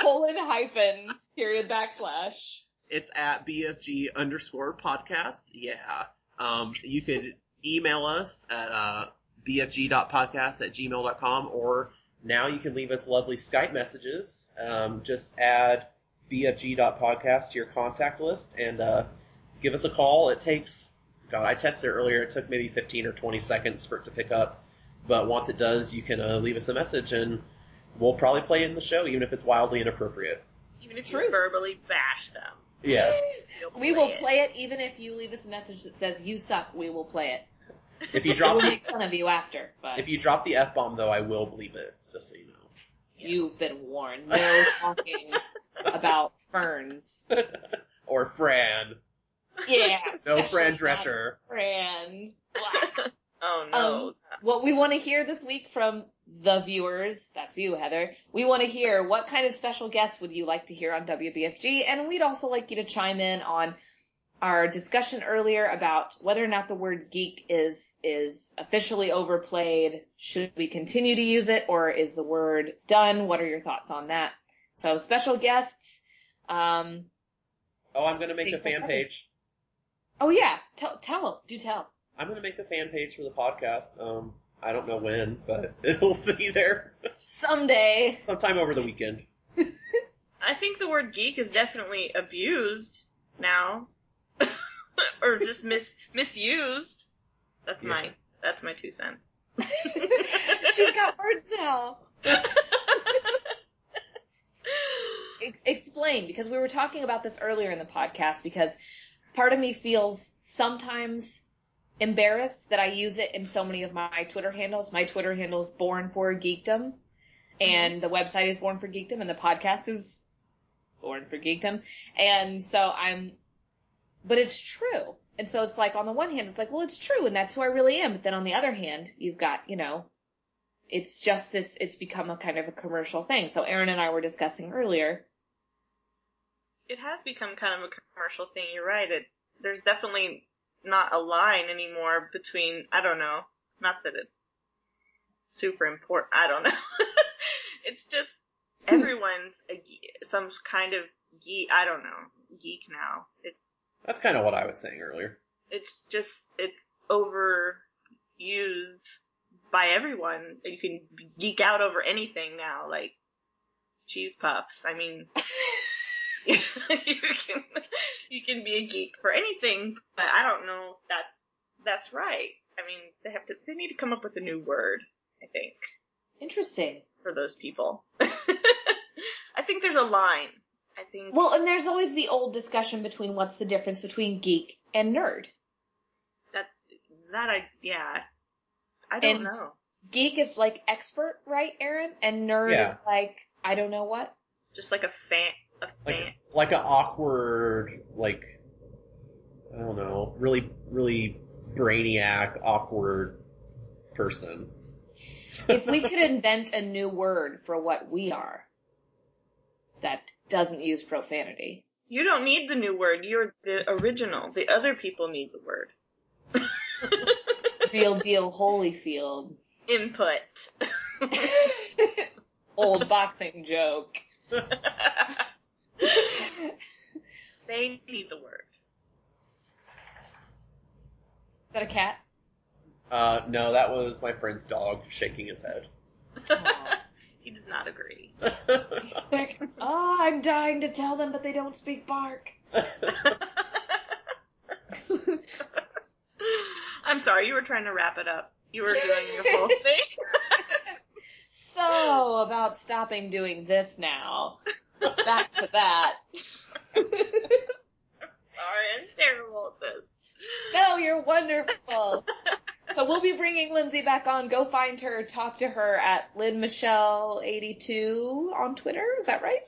B: colon hyphen period backslash.
C: It's at BFG underscore podcast. Yeah. Um, you could email us at uh, bfg.podcast at gmail.com or now you can leave us lovely Skype messages. Um, just add bfg.podcast to your contact list and uh, give us a call. It takes, God, I tested it earlier. It took maybe 15 or 20 seconds for it to pick up. But once it does, you can uh, leave us a message and we'll probably play it in the show, even if it's wildly inappropriate.
D: Even if
B: Truth.
D: you verbally bash them.
C: Yes.
B: We will
D: it.
B: play it even if you leave us a message that says you suck, we will play it.
C: If you
B: I
C: drop
B: will
C: the,
B: make fun of you after, but
C: if you drop the f bomb though, I will believe it. Just so you know.
B: you've been warned. No talking about ferns.
C: or Fran.
B: Yeah.
C: No
B: especially
C: Fran
B: not
C: Drescher.
B: Fran.
D: Oh no.
B: Um, what we want to hear this week from the viewers, that's you, Heather. We want to hear what kind of special guests would you like to hear on WBFG, and we'd also like you to chime in on our discussion earlier about whether or not the word geek is is officially overplayed. Should we continue to use it, or is the word done? What are your thoughts on that? So special guests. Um,
C: Oh, I'm gonna make a fan page.
B: Oh yeah, tell tell do tell.
C: I'm gonna make a fan page for the podcast. Um, I don't know when, but it'll be there
B: Someday.
C: sometime over the weekend.
D: I think the word geek is definitely abused now, or just mis misused. That's
C: Yeah.
D: my that's my two cents.
B: She's got words now. Ex- explain because we were talking about this earlier in the podcast because part of me feels sometimes embarrassed that I use it in so many of my Twitter handles. My Twitter handle is born for geekdom and the website is born for geekdom and the podcast is born for geekdom. And so I'm, but it's true. And so it's like on the one hand, it's like, well, it's true and that's who I really am. But then on the other hand, you've got, you know, it's just this, it's become a kind of a commercial thing. So Aaron and I were discussing earlier.
D: It has become kind of a commercial thing. You're right. It there's definitely not a line anymore between I don't know. Not that it's super important. I don't know. it's just hmm. everyone's a, some kind of geek. I don't know geek now. It's
C: That's kind of what I was saying earlier.
D: it's just it's overused by everyone. You can geek out over anything now, like cheese puffs. I mean, you can you can be a geek for anything, but I don't know if that's that's right. I mean, they have to they need to come up with a new word. I think
B: Interesting.
D: for those people. I think there's a line. I think
B: Well, and there's always the old discussion between what's the difference between geek and nerd.
D: that's that. I yeah. I don't
B: And-
D: know.
B: Geek is like expert, right, Aaron? And nerd
C: Yeah.
B: is like, I don't know what.
D: Just like a fan. A
C: Like
D: fan.
C: like an awkward, like I don't know, really really brainiac, awkward person.
B: If we could invent a new word for what we are that doesn't use profanity.
D: You don't need the new word. You're the original. The other people need the word.
B: Real deal Holyfield.
D: Input.
B: Old boxing joke.
D: they need the word.
B: Is that a cat?
C: Uh, no, that was my friend's dog shaking his head.
D: He does not agree.
B: He's like, oh, I'm dying to tell them, but they don't speak bark.
D: I'm sorry, you were trying to wrap it up. You were doing your whole thing.
B: So, about stopping doing this now. Back to that.
D: sorry, I'm terrible at this.
B: No, you're wonderful. So we'll be bringing Lindsay back on. Go find her, talk to her at Lynn Michelle 82 on Twitter. Is that right?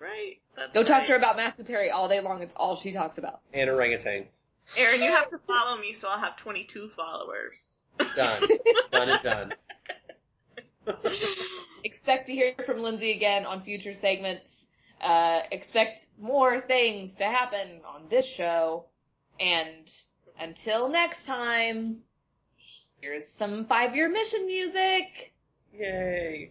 D: Right. That's
B: Go talk
D: right.
B: to her about Matthew Perry all day long. It's all she talks about.
C: and orangutans.
D: Aaron, you have to follow me so I'll have 22 followers.
C: Done. done and done.
B: Expect to hear from Lindsay again on future segments. Uh, expect more things to happen on this show. And until next time, here's some five year mission music.
C: Yay.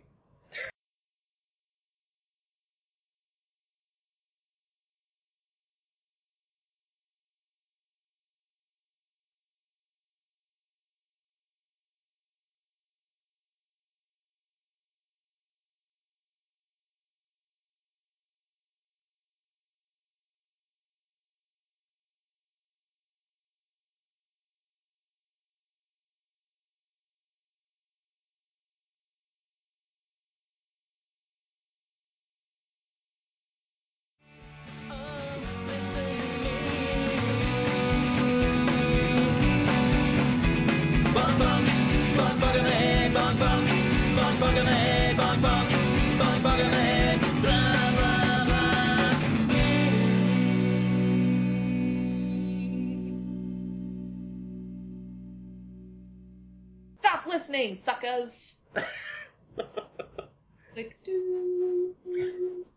B: Suckers.